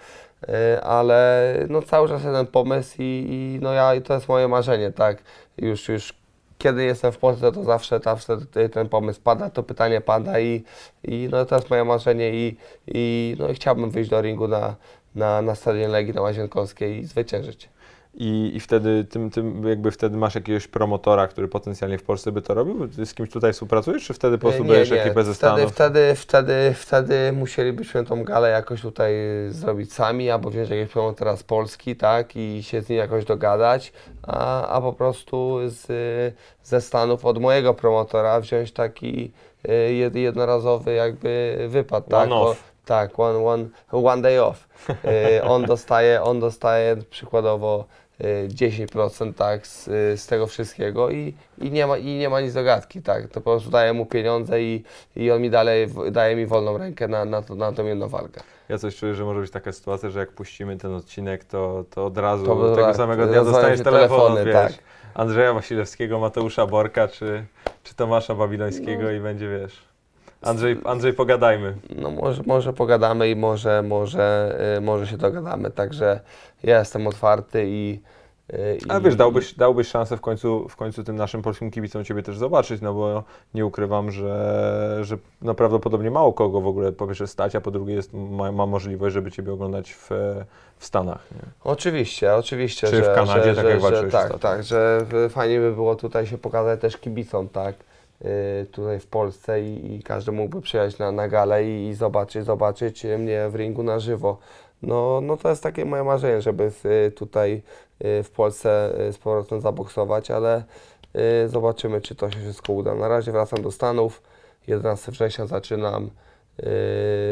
ale no cały czas jest ten pomysł i, i no ja, i to jest moje marzenie, tak. Już, już kiedy jestem w Polsce, to zawsze, zawsze ten pomysł pada, to pytanie pada i, i no to jest moje marzenie i, i, no i chciałbym wyjść do ringu na, na, na stadionie Legii na Łazienkowskiej i zwyciężyć. I, I wtedy tym, tym jakby wtedy masz jakiegoś promotora, który potencjalnie w Polsce by to robił? Ty z kimś tutaj współpracujesz, czy wtedy po prostu będziesz ekipę ze wtedy, Stanów? wtedy, wtedy, wtedy musielibyśmy tą galę jakoś tutaj zrobić sami, albo wziąć jakiegoś promotora z Polski, tak, i się z nim jakoś dogadać, a, a po prostu z, ze Stanów od mojego promotora wziąć taki y, jed- jednorazowy jakby wypad, tak, One off. Bo- tak, one, one, one day off. Y, on dostaje, on dostaje przykładowo 10% tak, z, z tego wszystkiego i, i, nie ma, i nie ma nic do gadki, tak. To po prostu daję mu pieniądze i, i on mi dalej daje mi wolną rękę na, na, to, na tą jedną walkę. Ja coś czuję, że może być taka sytuacja, że jak puścimy ten odcinek, to, to od razu To tego tak, samego dnia dostaniesz telefon telefony, wiesz, tak. Andrzeja Wasilewskiego, Mateusza Borka, czy, czy Tomasza Babilońskiego No. i będzie, wiesz, Andrzej, Andrzej pogadajmy. No może, może pogadamy i może, może, y, może się dogadamy, także ja jestem otwarty i... A i- wiesz, dałbyś, dałbyś szansę w końcu, w końcu tym naszym polskim kibicom Ciebie też zobaczyć, no bo nie ukrywam, że, że no prawdopodobnie mało kogo w ogóle po pierwsze stać, a po drugie jest, ma, ma możliwość, żeby Ciebie oglądać w, w Stanach. Nie? Oczywiście, oczywiście. Czy w że, Kanadzie, że, tak że, jak walczyłeś Tak, tak, że fajnie by było tutaj się pokazać też kibicom, tak, y, tutaj w Polsce i, i każdy mógłby przyjechać na, na galę i, i zobaczyć, zobaczyć mnie w ringu na żywo. No, no to jest takie moje marzenie, żeby y, tutaj y, w Polsce y, z powrotem zaboksować, ale zobaczymy, czy to się wszystko uda. Na razie wracam do Stanów, 11 września zaczynam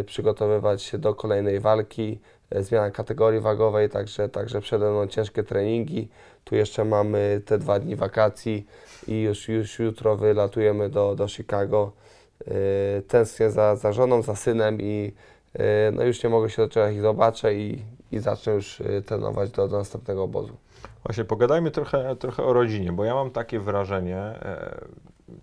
przygotowywać się do kolejnej walki, zmiana kategorii wagowej, także, także przede mną ciężkie treningi. Tu jeszcze mamy te dwa dni wakacji i już, już jutro wylatujemy do, do Chicago. Tęsknię za, za żoną, za synem i no już nie mogę się doczekać ich zobaczę i, i zacznę już y, trenować do, do następnego obozu. Właśnie pogadajmy trochę, trochę o rodzinie, bo ja mam takie wrażenie, e,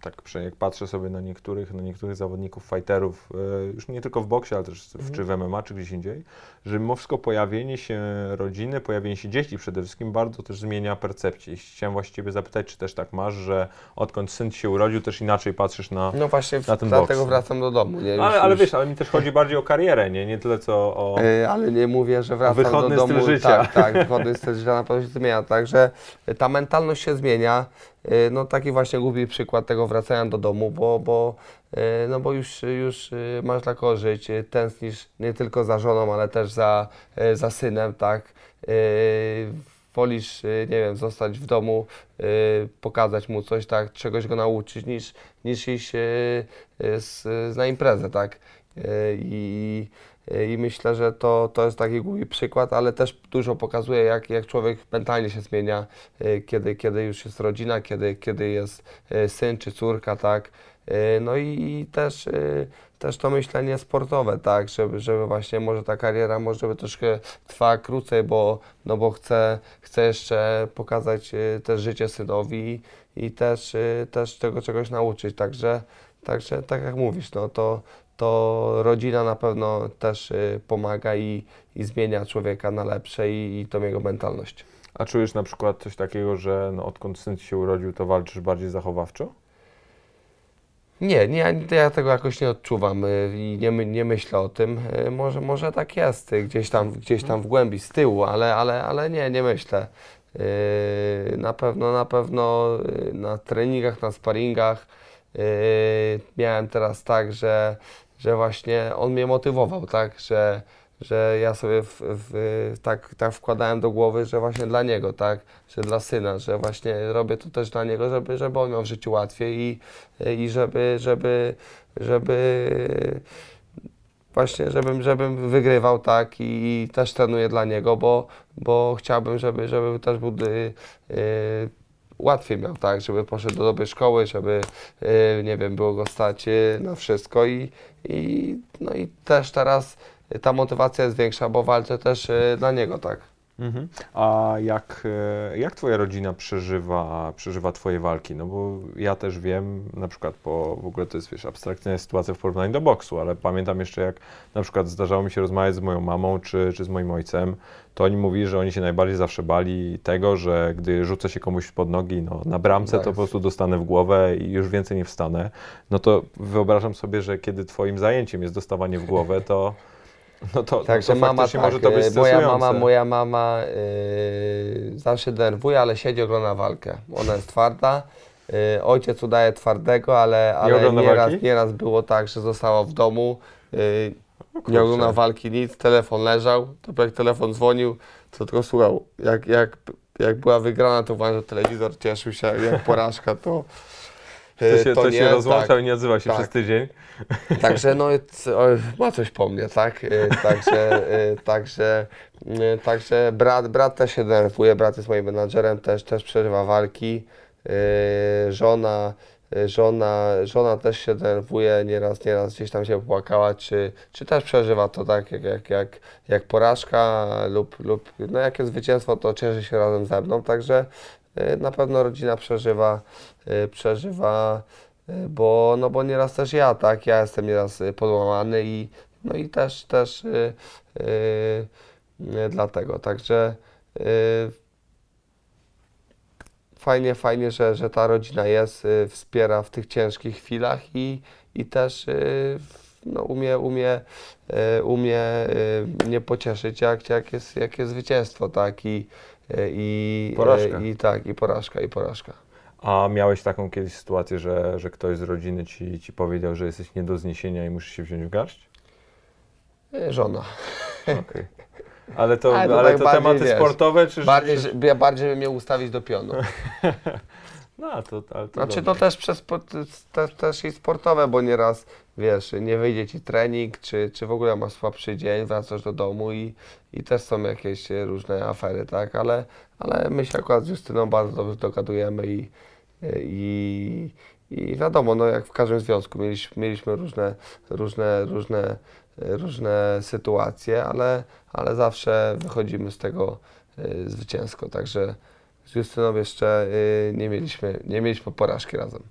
tak jak patrzę sobie na niektórych, na niektórych zawodników, fighterów, e, już nie tylko w boksie, ale też w, czy w MMA, czy gdzieś indziej, że mimo wszystko pojawienie się rodziny, pojawienie się dzieci przede wszystkim bardzo też zmienia percepcję. I Chciałem właściwie zapytać, czy też tak masz, że odkąd syn ci się urodził, też inaczej patrzysz na... No właśnie, Na ten dlatego boks. wracam do domu. Nie? Już, ale, ale już, wiesz, ale mi też chodzi bardziej o karierę, nie, nie tyle co o... E, Ale nie mówię, że wracam Wychodny do domu. styl życia. Tak, tak, wychodny styl życia na pewno się zmienia. Także ta mentalność się zmienia. E, No taki właśnie głupi przykład tego wracania do domu, bo, bo, e, no bo już, już e, masz dla kogo żyć, tęsknisz nie tylko za żoną, ale też za, za synem, tak. Wolisz, nie wiem, zostać w domu, pokazać mu coś, tak, czegoś go nauczyć, niż, niż iść na imprezę, tak. I, i myślę, że to, to jest taki głupi przykład, ale też dużo pokazuje, jak, jak człowiek mentalnie się zmienia, y, kiedy, kiedy już jest rodzina, kiedy, kiedy jest y, syn czy córka, tak. Y, No i, i też, też to myślenie sportowe, tak, żeby, żeby właśnie może ta kariera może troszkę trwała krócej, bo, no bo chcę, chcę jeszcze pokazać też życie synowi i też, też tego czegoś nauczyć, także, także tak jak mówisz, no to, to rodzina na pewno też y, pomaga i, i zmienia człowieka na lepsze i, i tą jego mentalność. A czujesz na przykład coś takiego, że no, odkąd syn ci się urodził, to walczysz bardziej zachowawczo? Nie, nie, ja tego jakoś nie odczuwam y, i nie, nie myślę o tym. Y, Może, może tak jest, gdzieś tam, gdzieś tam w głębi, z tyłu, ale, ale, ale nie, nie myślę. Na pewno, na pewno na treningach, na sparingach miałem teraz tak, że, że właśnie on mnie motywował, tak, że, że ja sobie w, w, tak, tak wkładałem do głowy, że właśnie dla niego, tak, że dla syna, że właśnie robię to też dla niego, żeby, żeby on miał w życiu łatwiej i, i żeby, żeby, żeby właśnie, żebym, żebym wygrywał, tak, i, też trenuję dla niego, bo, bo chciałbym, żeby, żeby też był y, y, łatwiej miał, tak, żeby poszedł do dobrej szkoły, żeby, y, nie wiem, było go stać y, na wszystko i, i, no i też teraz ta motywacja jest większa, bo walczę też y, dla niego, tak. Mhm. A jak, e, jak twoja rodzina przeżywa, przeżywa twoje walki? No bo ja też wiem, na przykład po, w ogóle to jest wiesz, abstrakcyjna sytuacja w porównaniu do boksu, ale pamiętam jeszcze jak na przykład zdarzało mi się rozmawiać z moją mamą czy, czy z moim ojcem, to oni mówili, że oni się najbardziej zawsze bali tego, że gdy rzucę się komuś pod nogi no, na bramce, to po prostu dostanę w głowę i już więcej nie wstanę. No to wyobrażam sobie, że kiedy twoim zajęciem jest dostawanie w głowę, to no to, Także no to mama tak, może to być y, moja mama, moja mama y, zawsze denerwuje, ale siedzi ogląda walkę. Ona jest twarda. Y, ojciec udaje twardego, ale, ale ogląda nieraz, nieraz było tak, że została w domu, y, nie oglądał walki nic, telefon leżał, to jak telefon dzwonił, to tylko słuchał. Jak, jak, jak była wygrana, to uważał, że telewizor cieszył się, jak porażka, to To y, się, to się nie, rozłączał tak. i nie odzywa się tak. przez tydzień. Także no, o, ma coś po mnie, tak? Y, Także, także, także brat, brat też się denerwuje, brat jest moim menadżerem, też, też przeżywa walki. Żona, żona, żona też się denerwuje, nieraz, nieraz gdzieś tam się płakała, czy, czy też przeżywa to tak, jak, jak, jak, jak porażka lub, lub no jakie zwycięstwo, to cieszy się razem ze mną, także na pewno rodzina przeżywa, y, przeżywa Y, bo, no bo nieraz też ja, tak, ja jestem nieraz podłamany i no i też, też dlatego, także fajnie, fajnie, że, że ta rodzina jest, wspiera w tych ciężkich chwilach i, i też no, umie, umie, umie mnie pocieszyć, jak, jak, jest, jak jest zwycięstwo, tak, i, i, Porażka. y, i tak, i porażka, i porażka. A miałeś taką kiedyś sytuację, że, że ktoś z rodziny ci, ci powiedział, że jesteś nie do zniesienia i musisz się wziąć w garść? Y, Żona. Okej. Ale to, Ale ale to to, tak bardziej, tematy wiesz, sportowe, czy... Bardziej, czy... ja bardziej bym mnie ustawić do pionu. No, to, ale to Znaczy to dobrze. też przez te, też i sportowe, bo nieraz wiesz, nie wyjdzie ci trening, czy, czy w ogóle masz słabszy dzień, wracasz do domu i, i też są jakieś e, różne afery, tak? Ale, ale my się akurat z Justyną bardzo dobrze dogadujemy i, i, i wiadomo, no jak w każdym związku mieliśmy, mieliśmy różne, różne, różne, różne sytuacje, ale, ale zawsze wychodzimy z tego e, zwycięsko, także z Justyną jeszcze nie mieliśmy, nie mieliśmy porażki razem.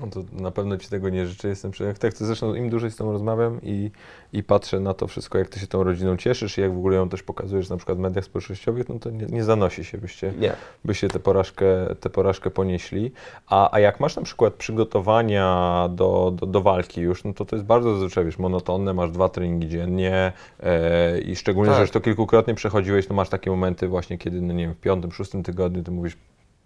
No to na pewno Ci tego nie życzę, jestem. Tak, to zresztą im dłużej z Tobą rozmawiam i, i patrzę na to wszystko, jak Ty się tą rodziną cieszysz i jak w ogóle ją też pokazujesz na przykład w mediach społecznościowych, no to nie, nie zanosi się, byście, Nie. byście tę porażkę, tę porażkę ponieśli. A, a jak masz na przykład przygotowania do, do, do walki już, no to to jest bardzo zazwyczaj, wiesz, monotonne, masz dwa treningi dziennie e, i szczególnie, Tak. że już to kilkukrotnie przechodziłeś, no masz takie momenty właśnie, kiedy, no nie wiem, w piątym, szóstym tygodniu ty mówisz,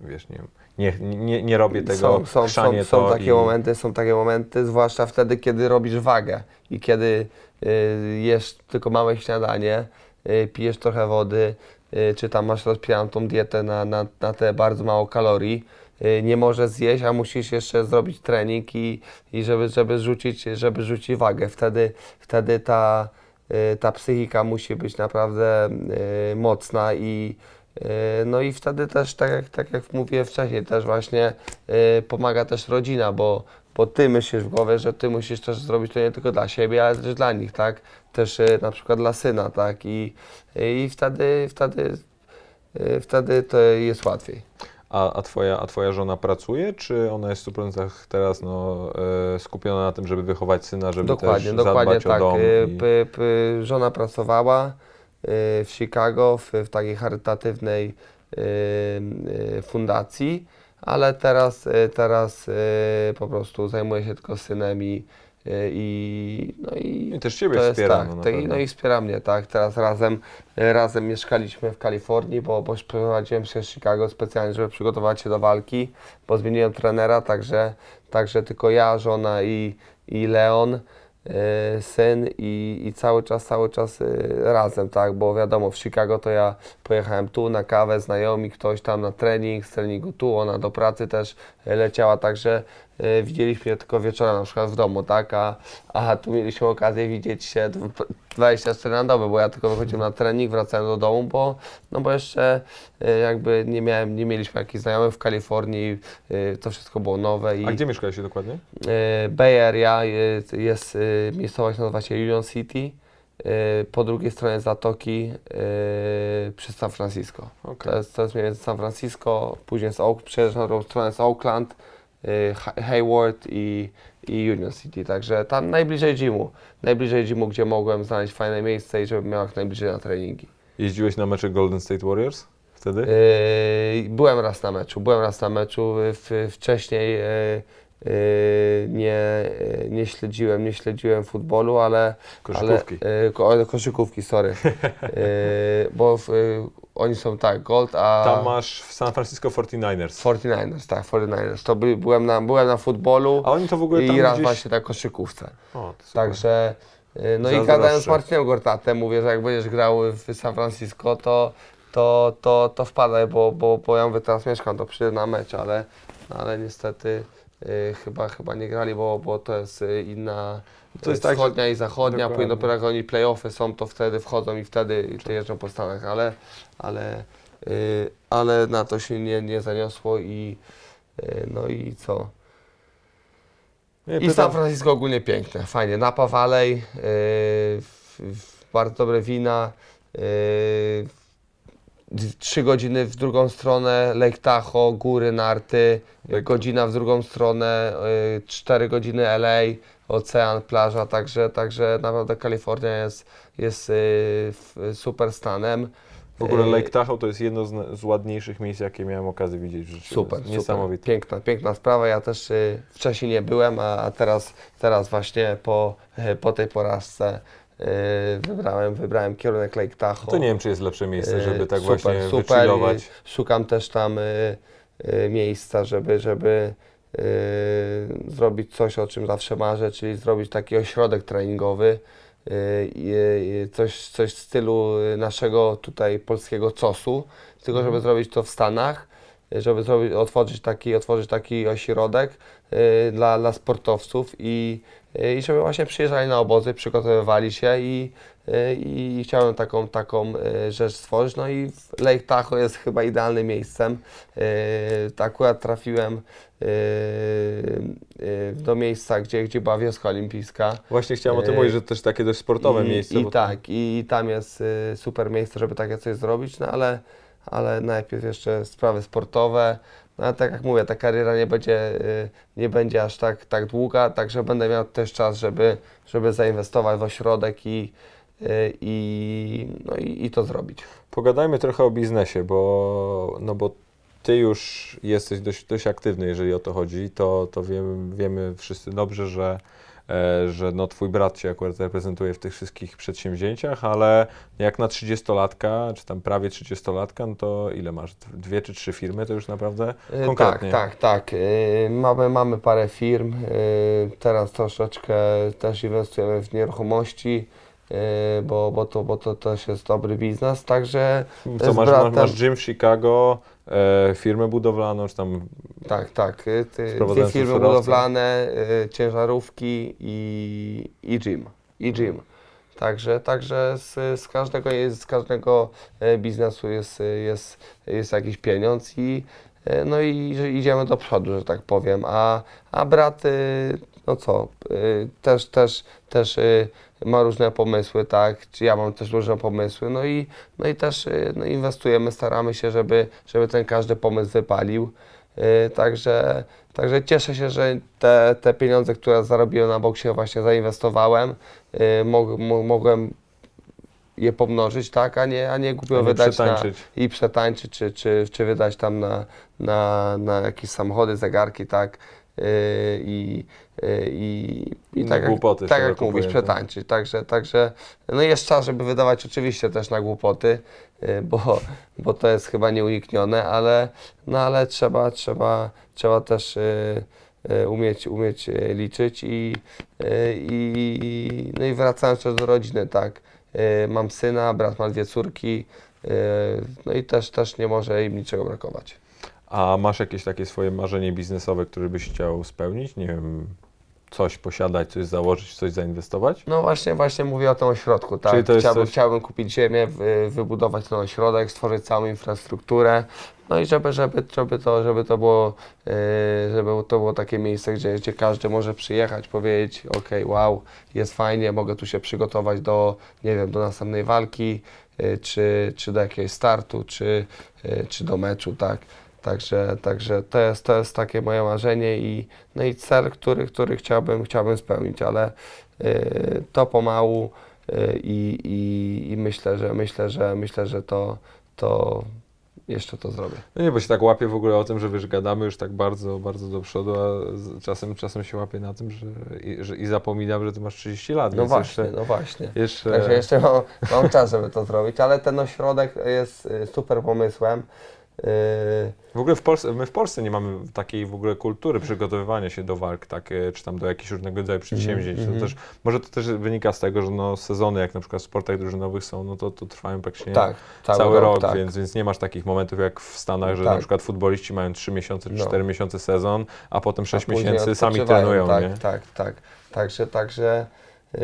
wiesz, nie nie, nie, nie robię tego, Są, są, są, są takie i... momenty, są takie momenty, zwłaszcza wtedy, kiedy robisz wagę i kiedy y, jesz tylko małe śniadanie, y, pijesz trochę wody, y, czy tam masz rozpijaną tą dietę na, na, na te bardzo mało kalorii, y, nie możesz zjeść, a musisz jeszcze zrobić trening i, i żeby, żeby, rzucić, żeby rzucić wagę. Wtedy, wtedy ta, y, ta psychika musi być naprawdę y, mocna i no i wtedy też, tak jak, tak jak mówiłem wcześniej, też właśnie y, pomaga też rodzina, bo, bo ty myślisz w głowie, że ty musisz też zrobić to nie tylko dla siebie, ale też dla nich, tak? Też y, na przykład dla syna, tak? I, i wtedy, wtedy, wtedy to jest łatwiej. A, a, twoja, a twoja żona pracuje, czy ona jest w 100% teraz no, e, skupiona na tym, żeby wychować syna, żeby Dokładnie, też dokładnie zadbać tak. o dom? I- p- p- żona pracowała w Chicago w, w takiej charytatywnej y, y, fundacji, ale teraz, y, teraz y, po prostu zajmuje się tylko synem i, y, i, no i I też ciebie to jest wspiera. tak, no, na to i- no i wspiera mnie, tak. Teraz razem, y, razem mieszkaliśmy w Kalifornii, bo, bo przeprowadziłem się z Chicago specjalnie, żeby przygotować się do walki, bo zmieniłem trenera, także, także tylko ja, żona i, i Leon, y, syn i, i cały czas, cały czas y, razem, tak, bo wiadomo, w Chicago to ja pojechałem tu na kawę, znajomi, ktoś tam na trening, z treningu tu, ona do pracy też y, leciała, także widzieliśmy je tylko wieczorem, na przykład w domu, tak, a, a tu mieliśmy okazję widzieć się dw- 24 na dobę, bo ja tylko wychodziłem na trening, wracałem do domu, bo, no bo jeszcze y, jakby nie miałem, nie mieliśmy jakichś znajomych w Kalifornii, y, to wszystko było nowe i A gdzie mieszkałeś dokładnie? Bay Area jest, jest miejscowość nazywa się Union City, po drugiej stronie zatoki y, przy San Francisco. Okej. To jest, to jest mniej więcej San Francisco, później jest Oak, przejeżdżasz na drugą stronę jest Oakland, Hayward i, i Union City, także tam najbliżej gymu, najbliżej gymu, gdzie mogłem znaleźć fajne miejsce i żebym miał jak najbliżej na treningi. Jeździłeś na mecze Golden State Warriors wtedy? Yy, byłem raz na meczu, byłem raz na meczu, w, wcześniej yy, yy, nie, yy, nie śledziłem, nie śledziłem futbolu, ale... Koszykówki. Ale, yy, ko, koszykówki, sorry, yy, bo w, yy, oni są tak, Gold, a... Tam masz w San Francisco 49ers. 49ers, tak, 49ers, to by, byłem, na, byłem na futbolu A oni to w ogóle tam i raz gdzieś... właśnie na koszykówce. O. Także, no i gadałem z Marcinem Gortatem, mówię, że jak będziesz grał w San Francisco, to, to, to, to wpadaj, bo, bo, bo ja mówię, teraz mieszkam, to przyjdę na mecz, ale, ale niestety chyba, chyba nie grali, bo, bo to jest y, inna To jest tak, że- wschodnia i zachodnia, Dokładnie. później dopiero jak oni playoffy są, to wtedy wchodzą i wtedy ty jeżdżą po Stanach, ale, ale, y, ale na to się nie, nie zaniosło i y, no i co? Nie, I pytam- San Francisco ogólnie piękne, fajnie. Napa Valley, yy, w- w- bardzo dobre wina. Trzy godziny w drugą stronę, Lake Tahoe, góry, narty, Lake- godzina w drugą stronę, yy, cztery godziny LA, ocean, plaża, także, także naprawdę Kalifornia jest, jest w- super stanem. W ogóle Yy, Lake Tahoe to jest jedno z, ładniejszych miejsc, jakie miałem okazję widzieć w życiu. Super, Niesamowite. super. Piękna, piękna sprawa. Ja też y, wcześniej nie byłem, a, teraz, teraz właśnie po, y, po tej porażce y, wybrałem, wybrałem kierunek Lake Tahoe. To nie wiem, czy jest lepsze miejsce, Y, żeby tak super, właśnie super. wychillować. Szukam też tam y, miejsca, żeby, żeby zrobić coś, o czym zawsze marzę, czyli zrobić taki ośrodek treningowy. Coś, coś w stylu naszego tutaj polskiego COS-u, tylko żeby Mhm. zrobić to w Stanach, żeby zrobić, otworzyć, taki, otworzyć taki ośrodek y, dla, dla sportowców i, y, i żeby właśnie przyjeżdżali na obozy, przygotowywali się i, y, i chciałem taką, taką rzecz stworzyć. No i Lake Tahoe jest chyba idealnym miejscem. To Akurat trafiłem do miejsca, gdzie, gdzie była wioska olimpijska. Właśnie chciałem o tym mówić, że też takie dość sportowe I, miejsce. I tak, i, i tam jest super miejsce, żeby takie coś zrobić, no ale, ale najpierw jeszcze sprawy sportowe. No ale tak jak mówię, ta kariera nie będzie, y, nie będzie aż tak, tak długa, także będę miał też czas, żeby, żeby zainwestować w ośrodek i, y, i, no i, i to zrobić. Pogadajmy trochę o biznesie, bo, no bo ty już jesteś dość, dość aktywny, jeżeli o to chodzi, to, to wiemy, wiemy wszyscy dobrze, że, że no twój brat cię akurat reprezentuje w tych wszystkich przedsięwzięciach, ale jak na 30-latka, czy tam prawie 30-latka, no to ile masz? Dwie czy trzy firmy, to już naprawdę Y, konkretnie. Tak, tak, tak. Mamy, mamy parę firm. Teraz troszeczkę też inwestujemy w nieruchomości, bo, bo, to, bo to też jest dobry biznes. Także Co, masz, bratem- masz gym w Chicago, e, firmę budowlaną, czy tam tak, tak. y, ty- Dwie firmy budowlane, y, ciężarówki i, i gym. I gym. Także, także z, z, każdego, z każdego e, biznesu jest, jest, jest jakiś pieniądz i e, no i idziemy do przodu, że tak powiem. A, a brat, no co, y, też, też, też y, ma różne pomysły, tak, czy ja mam też różne pomysły, no i, no i też y, no inwestujemy, staramy się, żeby, żeby ten każdy pomysł wypalił. Także, także cieszę się, że te, te pieniądze, które zarobiłem na boksie właśnie zainwestowałem, mog, mo- mogłem je pomnożyć, tak, a nie, a nie głupio wydać na, przetańczyć. i przetańczyć, czy, czy, czy wydać tam na, na, na jakieś samochody, zegarki, tak, i, yy, i, i Inne tak, jak, tak jak mówisz, pojęte. przetańczyć, także, także, no jest czas, żeby wydawać oczywiście też na głupoty, yy, bo, bo to jest chyba nieuniknione, ale, no ale trzeba, trzeba, trzeba też umieć, umieć liczyć i, i, no i wracając też do rodziny, tak, mam syna, brat ma dwie córki, no i też, też nie może im niczego brakować. A masz jakieś takie swoje marzenie biznesowe, które byś chciał spełnić? Nie wiem, coś posiadać, coś założyć, coś zainwestować? No właśnie, właśnie mówię o tym ośrodku, tak. Czyli to jest chciałbym, coś- chciałbym kupić ziemię, wy, wybudować ten ośrodek, stworzyć całą infrastrukturę. No i żeby, żeby, żeby, to, żeby to było, yy, żeby to było takie miejsce, gdzie, gdzie każdy może przyjechać, powiedzieć, ok, wow, jest fajnie, mogę tu się przygotować do, nie wiem, do następnej walki, yy, czy, czy do jakiegoś startu, czy, yy, czy do meczu, tak. Także, także to, jest, to jest takie moje marzenie i, no i cel, który, który chciałbym, chciałbym spełnić, ale yy, to pomału yy, i, i, myślę, że myślę, że myślę, że to, to jeszcze to zrobię. No nie, bo się tak łapię w ogóle o tym, że wiesz, gadamy już tak bardzo, bardzo do przodu, a czasem, czasem się łapię na tym, że i, że, i zapominam, że ty masz 30 lat, No właśnie, jeszcze, no właśnie. jeszcze Także jeszcze mam, mam czas, żeby to zrobić, ale ten ośrodek jest y, super pomysłem. Yy, w ogóle w Polsce, my w Polsce nie mamy takiej w ogóle kultury przygotowywania się do walk, tak, e, czy tam do jakichś różnego rodzaju przedsięwzięć. mhm. To też, może to też wynika z tego, że no, sezony, jak na przykład w sportach drużynowych są, no to, to trwają praktycznie tak, cały, rok, tak. więc, więc nie masz takich momentów jak w Stanach, że Tak. na przykład futboliści mają 3 miesiące czy No. 4 miesiące sezon, a potem 6 A miesięcy sami trenują, tak, nie? Tak, tak. Także, także yy,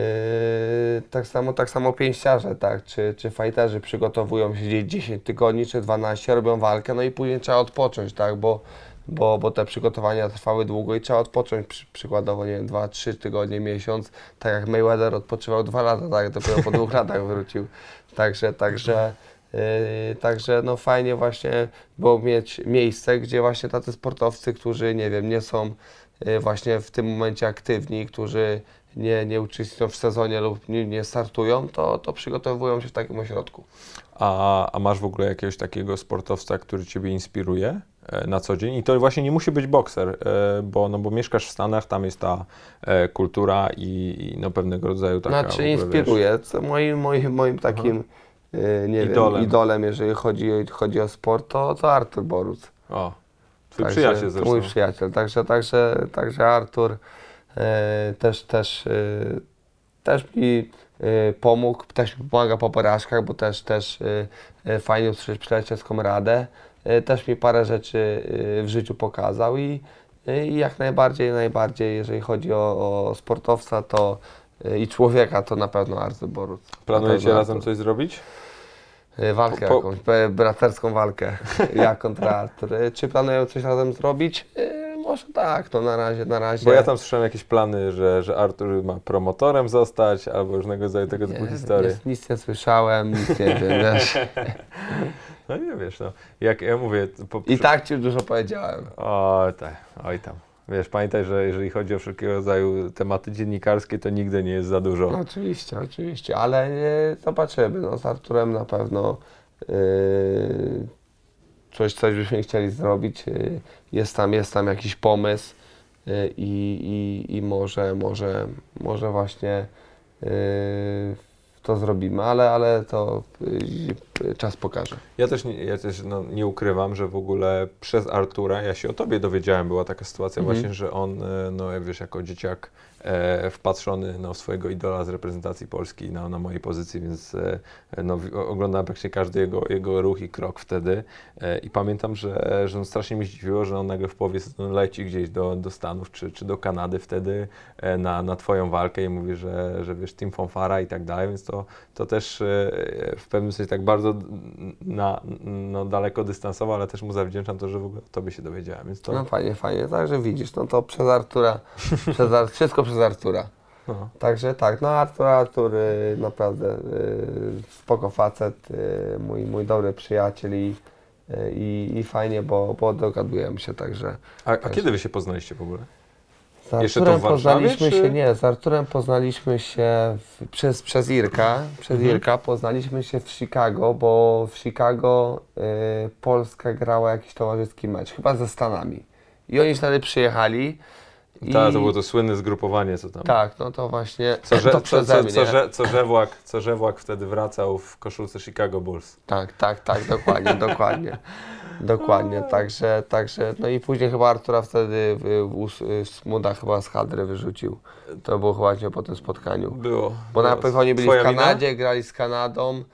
tak samo, tak samo pięściarze, tak, czy, czy fajterzy przygotowują się gdzieś 10 tygodni, czy 12, robią walkę, no i później trzeba odpocząć, tak, bo, bo, bo te przygotowania trwały długo i trzeba odpocząć, przy, przykładowo, nie wiem, 2-3 tygodnie, miesiąc, tak jak Mayweather odpoczywał 2 lata, tak, dopiero po dwóch latach wrócił. Także, także Yy, także no fajnie właśnie było mieć miejsce, gdzie właśnie tacy sportowcy, którzy nie wiem, nie są yy, właśnie w tym momencie aktywni, którzy nie, nie uczestniczą w sezonie lub nie, nie startują, to, to przygotowują się w takim ośrodku. A, a masz w ogóle jakiegoś takiego sportowca, który Ciebie inspiruje e, na co dzień? I to właśnie nie musi być bokser, e, bo, no, bo mieszkasz w Stanach, tam jest ta e, kultura i, i no, pewnego rodzaju taka... Znaczy ogóle, inspiruje. Co moim, moim, moim takim nie Idolem. wiem, idolem, jeżeli chodzi, chodzi o sport, to, to Artur Boruc. Wiesz, o, twój Także przyjaciel zresztą. Mój przyjaciel, także, także, także Artur też, też, e, też mi e, pomógł, też mi pomaga po porażkach, bo też, też e, e, fajnie usłyszeć przyjacielską radę. E, też mi parę rzeczy e, w życiu pokazał i, e, i jak najbardziej, najbardziej, jeżeli chodzi o, o sportowca to e, i człowieka, to na pewno Artur Boruc. Planujecie razem coś zrobić? E, Walkę Po- po- jakąś, e, braterską walkę, ja kontra Artur. E, Czy planują coś razem zrobić? Może tak, no na razie, na razie. Bo ja tam słyszałem jakieś plany, że, że Artur ma promotorem zostać, albo różnego rodzaju tego typu nie, historie. nic, nic nie słyszałem, nic nie wiem, wiesz. No nie wiesz, no. Jak ja mówię... Po, I tak Ci już dużo powiedziałem. O, tak, oj tam. Wiesz, pamiętaj, że jeżeli chodzi o wszelkiego rodzaju tematy dziennikarskie, to nigdy nie jest za dużo. No, oczywiście, oczywiście, ale e, zobaczymy, no z Arturem na pewno e, coś, coś byśmy chcieli zrobić. E, jest, tam, jest tam jakiś pomysł e, i, i, i może, może, może właśnie e, to zrobimy, ale, ale to czas pokaże. Ja też, nie, ja też no, nie ukrywam, że w ogóle przez Artura, ja się o tobie dowiedziałem, była taka sytuacja Mhm. właśnie, że on, no jak wiesz, jako dzieciak wpatrzony no, w swojego idola z reprezentacji Polski na, na mojej pozycji, więc e, no, oglądałem praktycznie każdy jego, jego ruch i krok wtedy e, i pamiętam, że, że no, strasznie mnie zdziwiło, że on nagle w połowie leci gdzieś do, do Stanów czy, czy do Kanady wtedy e, na, na twoją walkę i mówi, że, że wiesz, Team Fonfara i tak dalej, więc to, to też e, w pewnym sensie tak bardzo na, no, daleko dystansowo, ale też mu zawdzięczam to, że w ogóle o tobie się dowiedziałem, więc to... No fajnie, fajnie. Także widzisz, no to przez Artura, przez Ar- wszystko przez Artura. No. Także tak, no Artur, Artur y, naprawdę y, spoko facet, y, mój, mój dobry przyjaciel i, y, i, i fajnie, bo, bo dogadujemy się, także A, a kiedy wy się poznaliście w ogóle? z Jeszcze to Arturem w Warszawie, poznaliśmy czy- się, nie, z Arturem poznaliśmy się w, przez, przez Irka, przez Mhm. Irka poznaliśmy się w Chicago, bo w Chicago y, Polska grała jakiś towarzyski mecz, chyba ze Stanami. I oni wtedy przyjechali. I- Ta, to było to słynne zgrupowanie, co tam. Tak, no to właśnie Co, że, to co, przeze co, mnie. co, co, Żewłak, co Żewłak wtedy wracał w koszulce Chicago Bulls. Tak, tak, tak, dokładnie, dokładnie. Dokładnie, także, także, no i później chyba Artura wtedy w, w, Smuda chyba z Hadry wyrzucił. To było chyba właśnie po tym spotkaniu. Było. Bo było. najpierw oni byli Twoja w wina? Kanadzie, grali z Kanadą,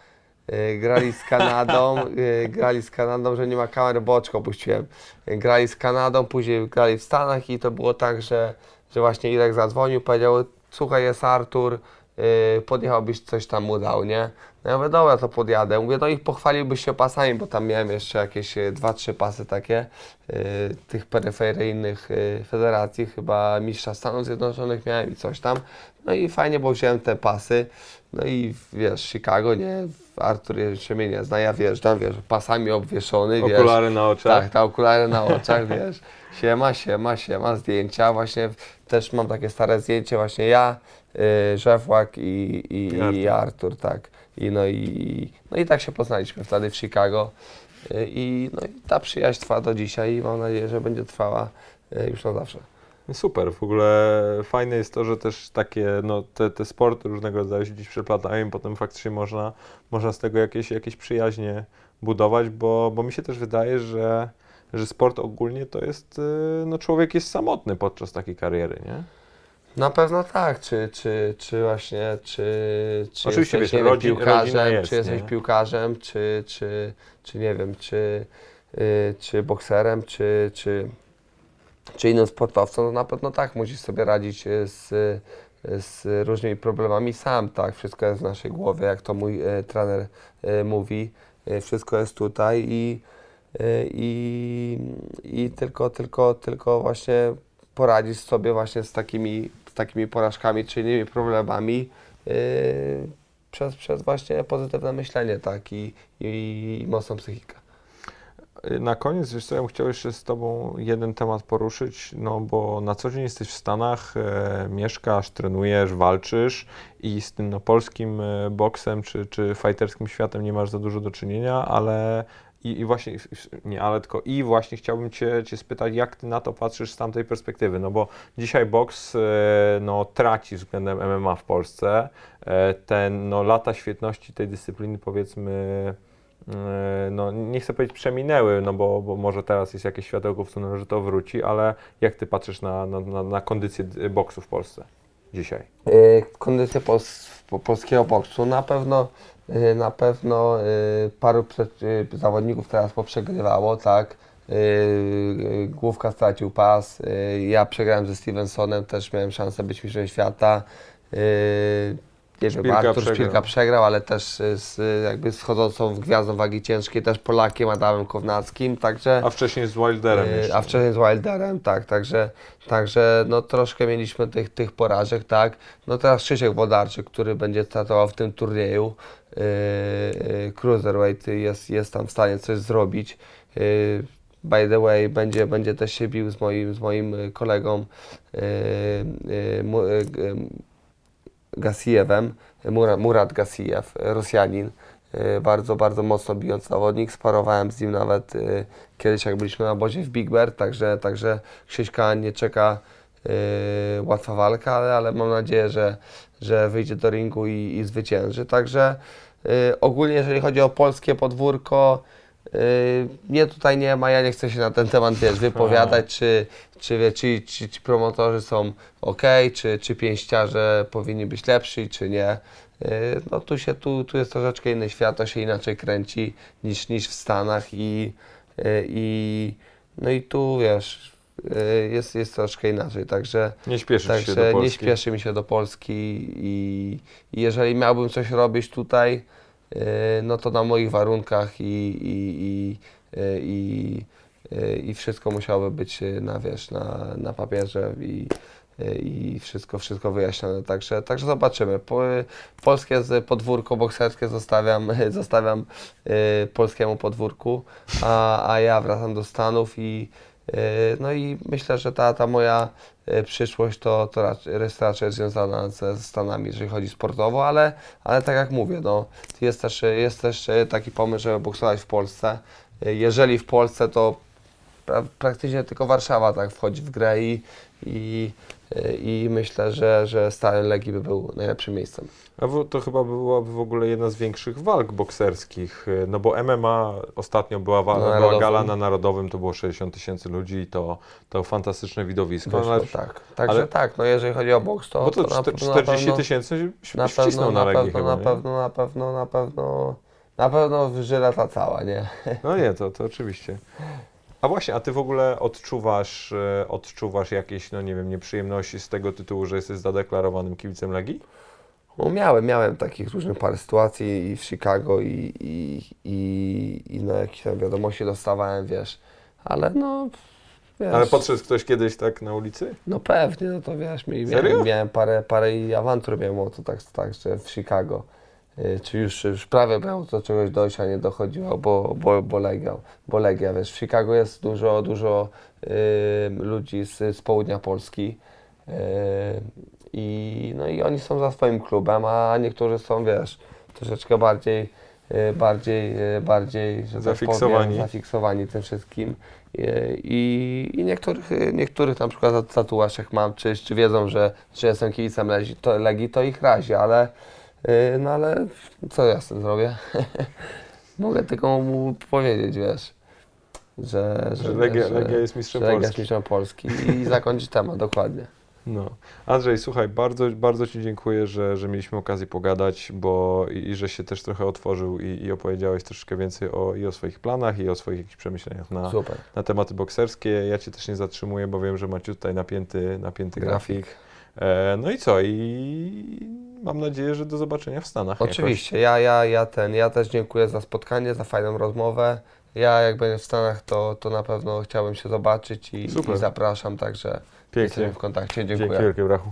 grali z Kanadą, y, grali z Kanadą, że nie ma kamery, bo oczko opuściłem. Y, grali z Kanadą, później grali w Stanach i to było tak, że, że właśnie Irek zadzwonił, powiedział, słuchaj, jest Artur, podjechałbyś, coś tam mu dał, nie? No ja mówię, dobra, to podjadę. Mówię, no i pochwaliłbyś się pasami, bo tam miałem jeszcze jakieś dwa, trzy pasy takie tych peryferyjnych federacji, chyba mistrza Stanów Zjednoczonych miałem i coś tam. No i fajnie, bo wziąłem te pasy. No i wiesz, Chicago, nie? Artur jeszcze mnie nie zna, ja wjeżdżam, wiesz, pasami obwieszony, wiesz. Okulary na oczach. Tak, te okulary na oczach, wiesz. Siema, siema, siema, zdjęcia. Właśnie też mam takie stare zdjęcie, właśnie ja, y, Żewłak i, i, I Artur. i Artur, tak. I no, i no i tak się poznaliśmy wtedy w Chicago. Y, I, no, i ta przyjaźń trwa do dzisiaj i mam nadzieję, że będzie trwała y, już na zawsze. Super, w ogóle fajne jest to, że też takie, no, te, te sporty różnego rodzaju się gdzieś przeplatają i potem faktycznie można, można z tego jakieś, jakieś przyjaźnie budować, bo, bo mi się też wydaje, że, że sport ogólnie to jest, y, no człowiek jest samotny podczas takiej kariery, nie? Na pewno tak, czy, czy, czy właśnie, czy, czy Oczywiście, jesteś wiesz, wiem, rodzin- piłkarzem, jest, czy jesteś nie? piłkarzem, czy, czy, czy nie wiem, czy, y, czy bokserem, czy, czy, czy innym sportowcem, no na pewno tak, musisz sobie radzić y, z, z różnymi problemami sam, tak, wszystko jest w naszej głowie, jak to mój y, trener y, mówi, y, wszystko jest tutaj i, y, i, i tylko, tylko, tylko właśnie poradzić sobie właśnie z takimi, z takimi porażkami czy innymi problemami przez, przez właśnie pozytywne myślenie, tak, i, i mocną psychikę. Y, Na koniec, wiesz co, ja bym chciał jeszcze z Tobą jeden temat poruszyć, no bo na co dzień jesteś w Stanach, e, mieszkasz, trenujesz, walczysz i z tym no, polskim e, boksem czy, czy fighterskim światem nie masz za dużo do czynienia, ale i, i właśnie, nie ale tylko i właśnie chciałbym Cię, cię spytać, jak Ty na to patrzysz z tamtej perspektywy, no bo dzisiaj boks e, no, traci względem MMA w Polsce, e, ten no, lata świetności tej dyscypliny powiedzmy no nie chcę powiedzieć przeminęły, no bo, bo może teraz jest jakieś światełko w tunelu, że to wróci, ale jak ty patrzysz na, na, na, na kondycję boksu w Polsce dzisiaj? Yy, kondycję pols, po, polskiego boksu na pewno, yy, na pewno paru zawodników teraz poprzegrywało, tak. Główka stracił pas, ja przegrałem ze Stevensonem, też miałem szansę być mistrzem świata. Nie wiem, Szpilka Artur przegrał. Szpilka przegrał, ale też y, z y, jakby schodzącą w gwiazdą wagi ciężkiej, też Polakiem Adamem Kownackim, także... A wcześniej z Wilderem jeszcze. A wcześniej z Wilderem, tak, także, także no troszkę mieliśmy tych, tych porażek, tak. No teraz Krzysiek Wodarczyk, który będzie startował w tym turnieju, yy, Cruiserweight jest, jest tam w stanie coś zrobić. Yy, by the way, będzie, będzie też się bił z moim, z moim y, kolegą yy, yy, Gasijewem, Mura- Murat Gasijew, Rosjanin. Y, bardzo, bardzo mocno bijący zawodnik. Sparowałem z nim nawet y, kiedyś, jak byliśmy na obozie w Big Bear, także, także Krzyśka nie czeka y, łatwa walka, ale, ale mam nadzieję, że, że wyjdzie do ringu i, i zwycięży. Także ogólnie, jeżeli chodzi o polskie podwórko, mnie tutaj nie ma, ja nie chcę się na ten temat wiesz, wypowiadać, czy, czy, wie, czy, czy ci promotorzy są ok, czy, czy pięściarze powinni być lepsi, czy nie. Yy, no tu się, tu, tu jest troszeczkę inny świat, to się inaczej kręci niż, niż w Stanach i, yy, i no i tu wiesz, yy, jest, jest troszkę inaczej, także Nie śpieszysz się do Także Polski. nie śpieszy mi się do Polski i, i jeżeli miałbym coś robić tutaj, no to na moich warunkach i, i, i, i, i wszystko musiałoby być yy, na, wiesz, na, na papierze i, yy, i wszystko, wszystko wyjaśnione. Także, także zobaczymy. Po, polskie podwórko bokserskie zostawiam, zostawiam yy, polskiemu podwórku, a, a ja wracam do Stanów i no i myślę, że ta, ta moja e, przyszłość to, to raczej, jest raczej związana ze Stanami, jeżeli chodzi sportowo, ale, ale tak jak mówię, no, jest, też, jest też e, taki pomysł, żeby boksować w Polsce. E, Jeżeli w Polsce, to pra, praktycznie tylko Warszawa tak wchodzi w grę i, i, e, i myślę, że, że Stary Legii by był najlepszym miejscem. A to chyba byłaby w ogóle jedna z większych walk bokserskich, y, no bo MMA ostatnio była, wa- Na była gala na Narodowym, to było 60 tysięcy ludzi i to, to fantastyczne widowisko. Ale, tak. Także ale- tak, no jeżeli chodzi o boks, to, bo to to na, czte- pewno- na 40 pewno- tysięcy Na pewno, na na pewno, chyba, na nie? pewno, na pewno, na pewno, na pewno żyleta cała, nie? No nie, to, to oczywiście. A właśnie, a ty w ogóle odczuwasz, e, odczuwasz jakieś, no nie wiem, nieprzyjemności z tego tytułu, że jesteś zadeklarowanym kibicem Legii? No miałem, miałem takich różnych parę sytuacji i w Chicago i, i, i, i no jakieś tam wiadomości dostawałem, wiesz, ale no, wiesz, Ale podszedł ktoś kiedyś tak na ulicy? no pewnie, no to wiesz, mi, Serio? miałem, miałem parę, parę awantur miałem o to tak, tak, że w Chicago, czy już, już prawie miało do czegoś dojść, a nie dochodziło, bo, bo, bo Legia, bo Legia, wiesz, w Chicago jest dużo, dużo y, ludzi z, z południa Polski, y, i, no i oni są za swoim klubem, a niektórzy są, wiesz, troszeczkę bardziej, y, bardziej, y, bardziej że tak Zafiksowani. powiem, zafiksowani tym wszystkim. Y, I, i niektórych, y, niektórych na przykład tat- tatuaż jak mam, czy, czy wiedzą, że, że jestem kibicem Legii, to, Legii, to ich razi, ale, y, no ale co ja z tym zrobię? Mogę tylko mu powiedzieć, wiesz, że, Że Legia, Legia jest mistrzem że Legia jest Polski. mistrzem Polski i zakończyć temat, dokładnie. No. Andrzej, słuchaj, bardzo, bardzo Ci dziękuję, że, że mieliśmy okazję pogadać, bo i, i że się też trochę otworzył i, i opowiedziałeś troszeczkę więcej o, i o swoich planach, i o swoich jakichś przemyśleniach na, Super. na tematy bokserskie. Ja Cię też nie zatrzymuję, bo wiem, że macie tutaj napięty, napięty grafik. E, no i co? I mam nadzieję, że do zobaczenia w Stanach. jakoś. Oczywiście, ja, ja, ja ten, ja też dziękuję za spotkanie, za fajną rozmowę. Ja jak będę w Stanach, to, to na pewno chciałbym się zobaczyć i, i zapraszam, także Pięknie. jesteśmy w kontakcie. Dziękuję. Dzięki wielkie, brachu.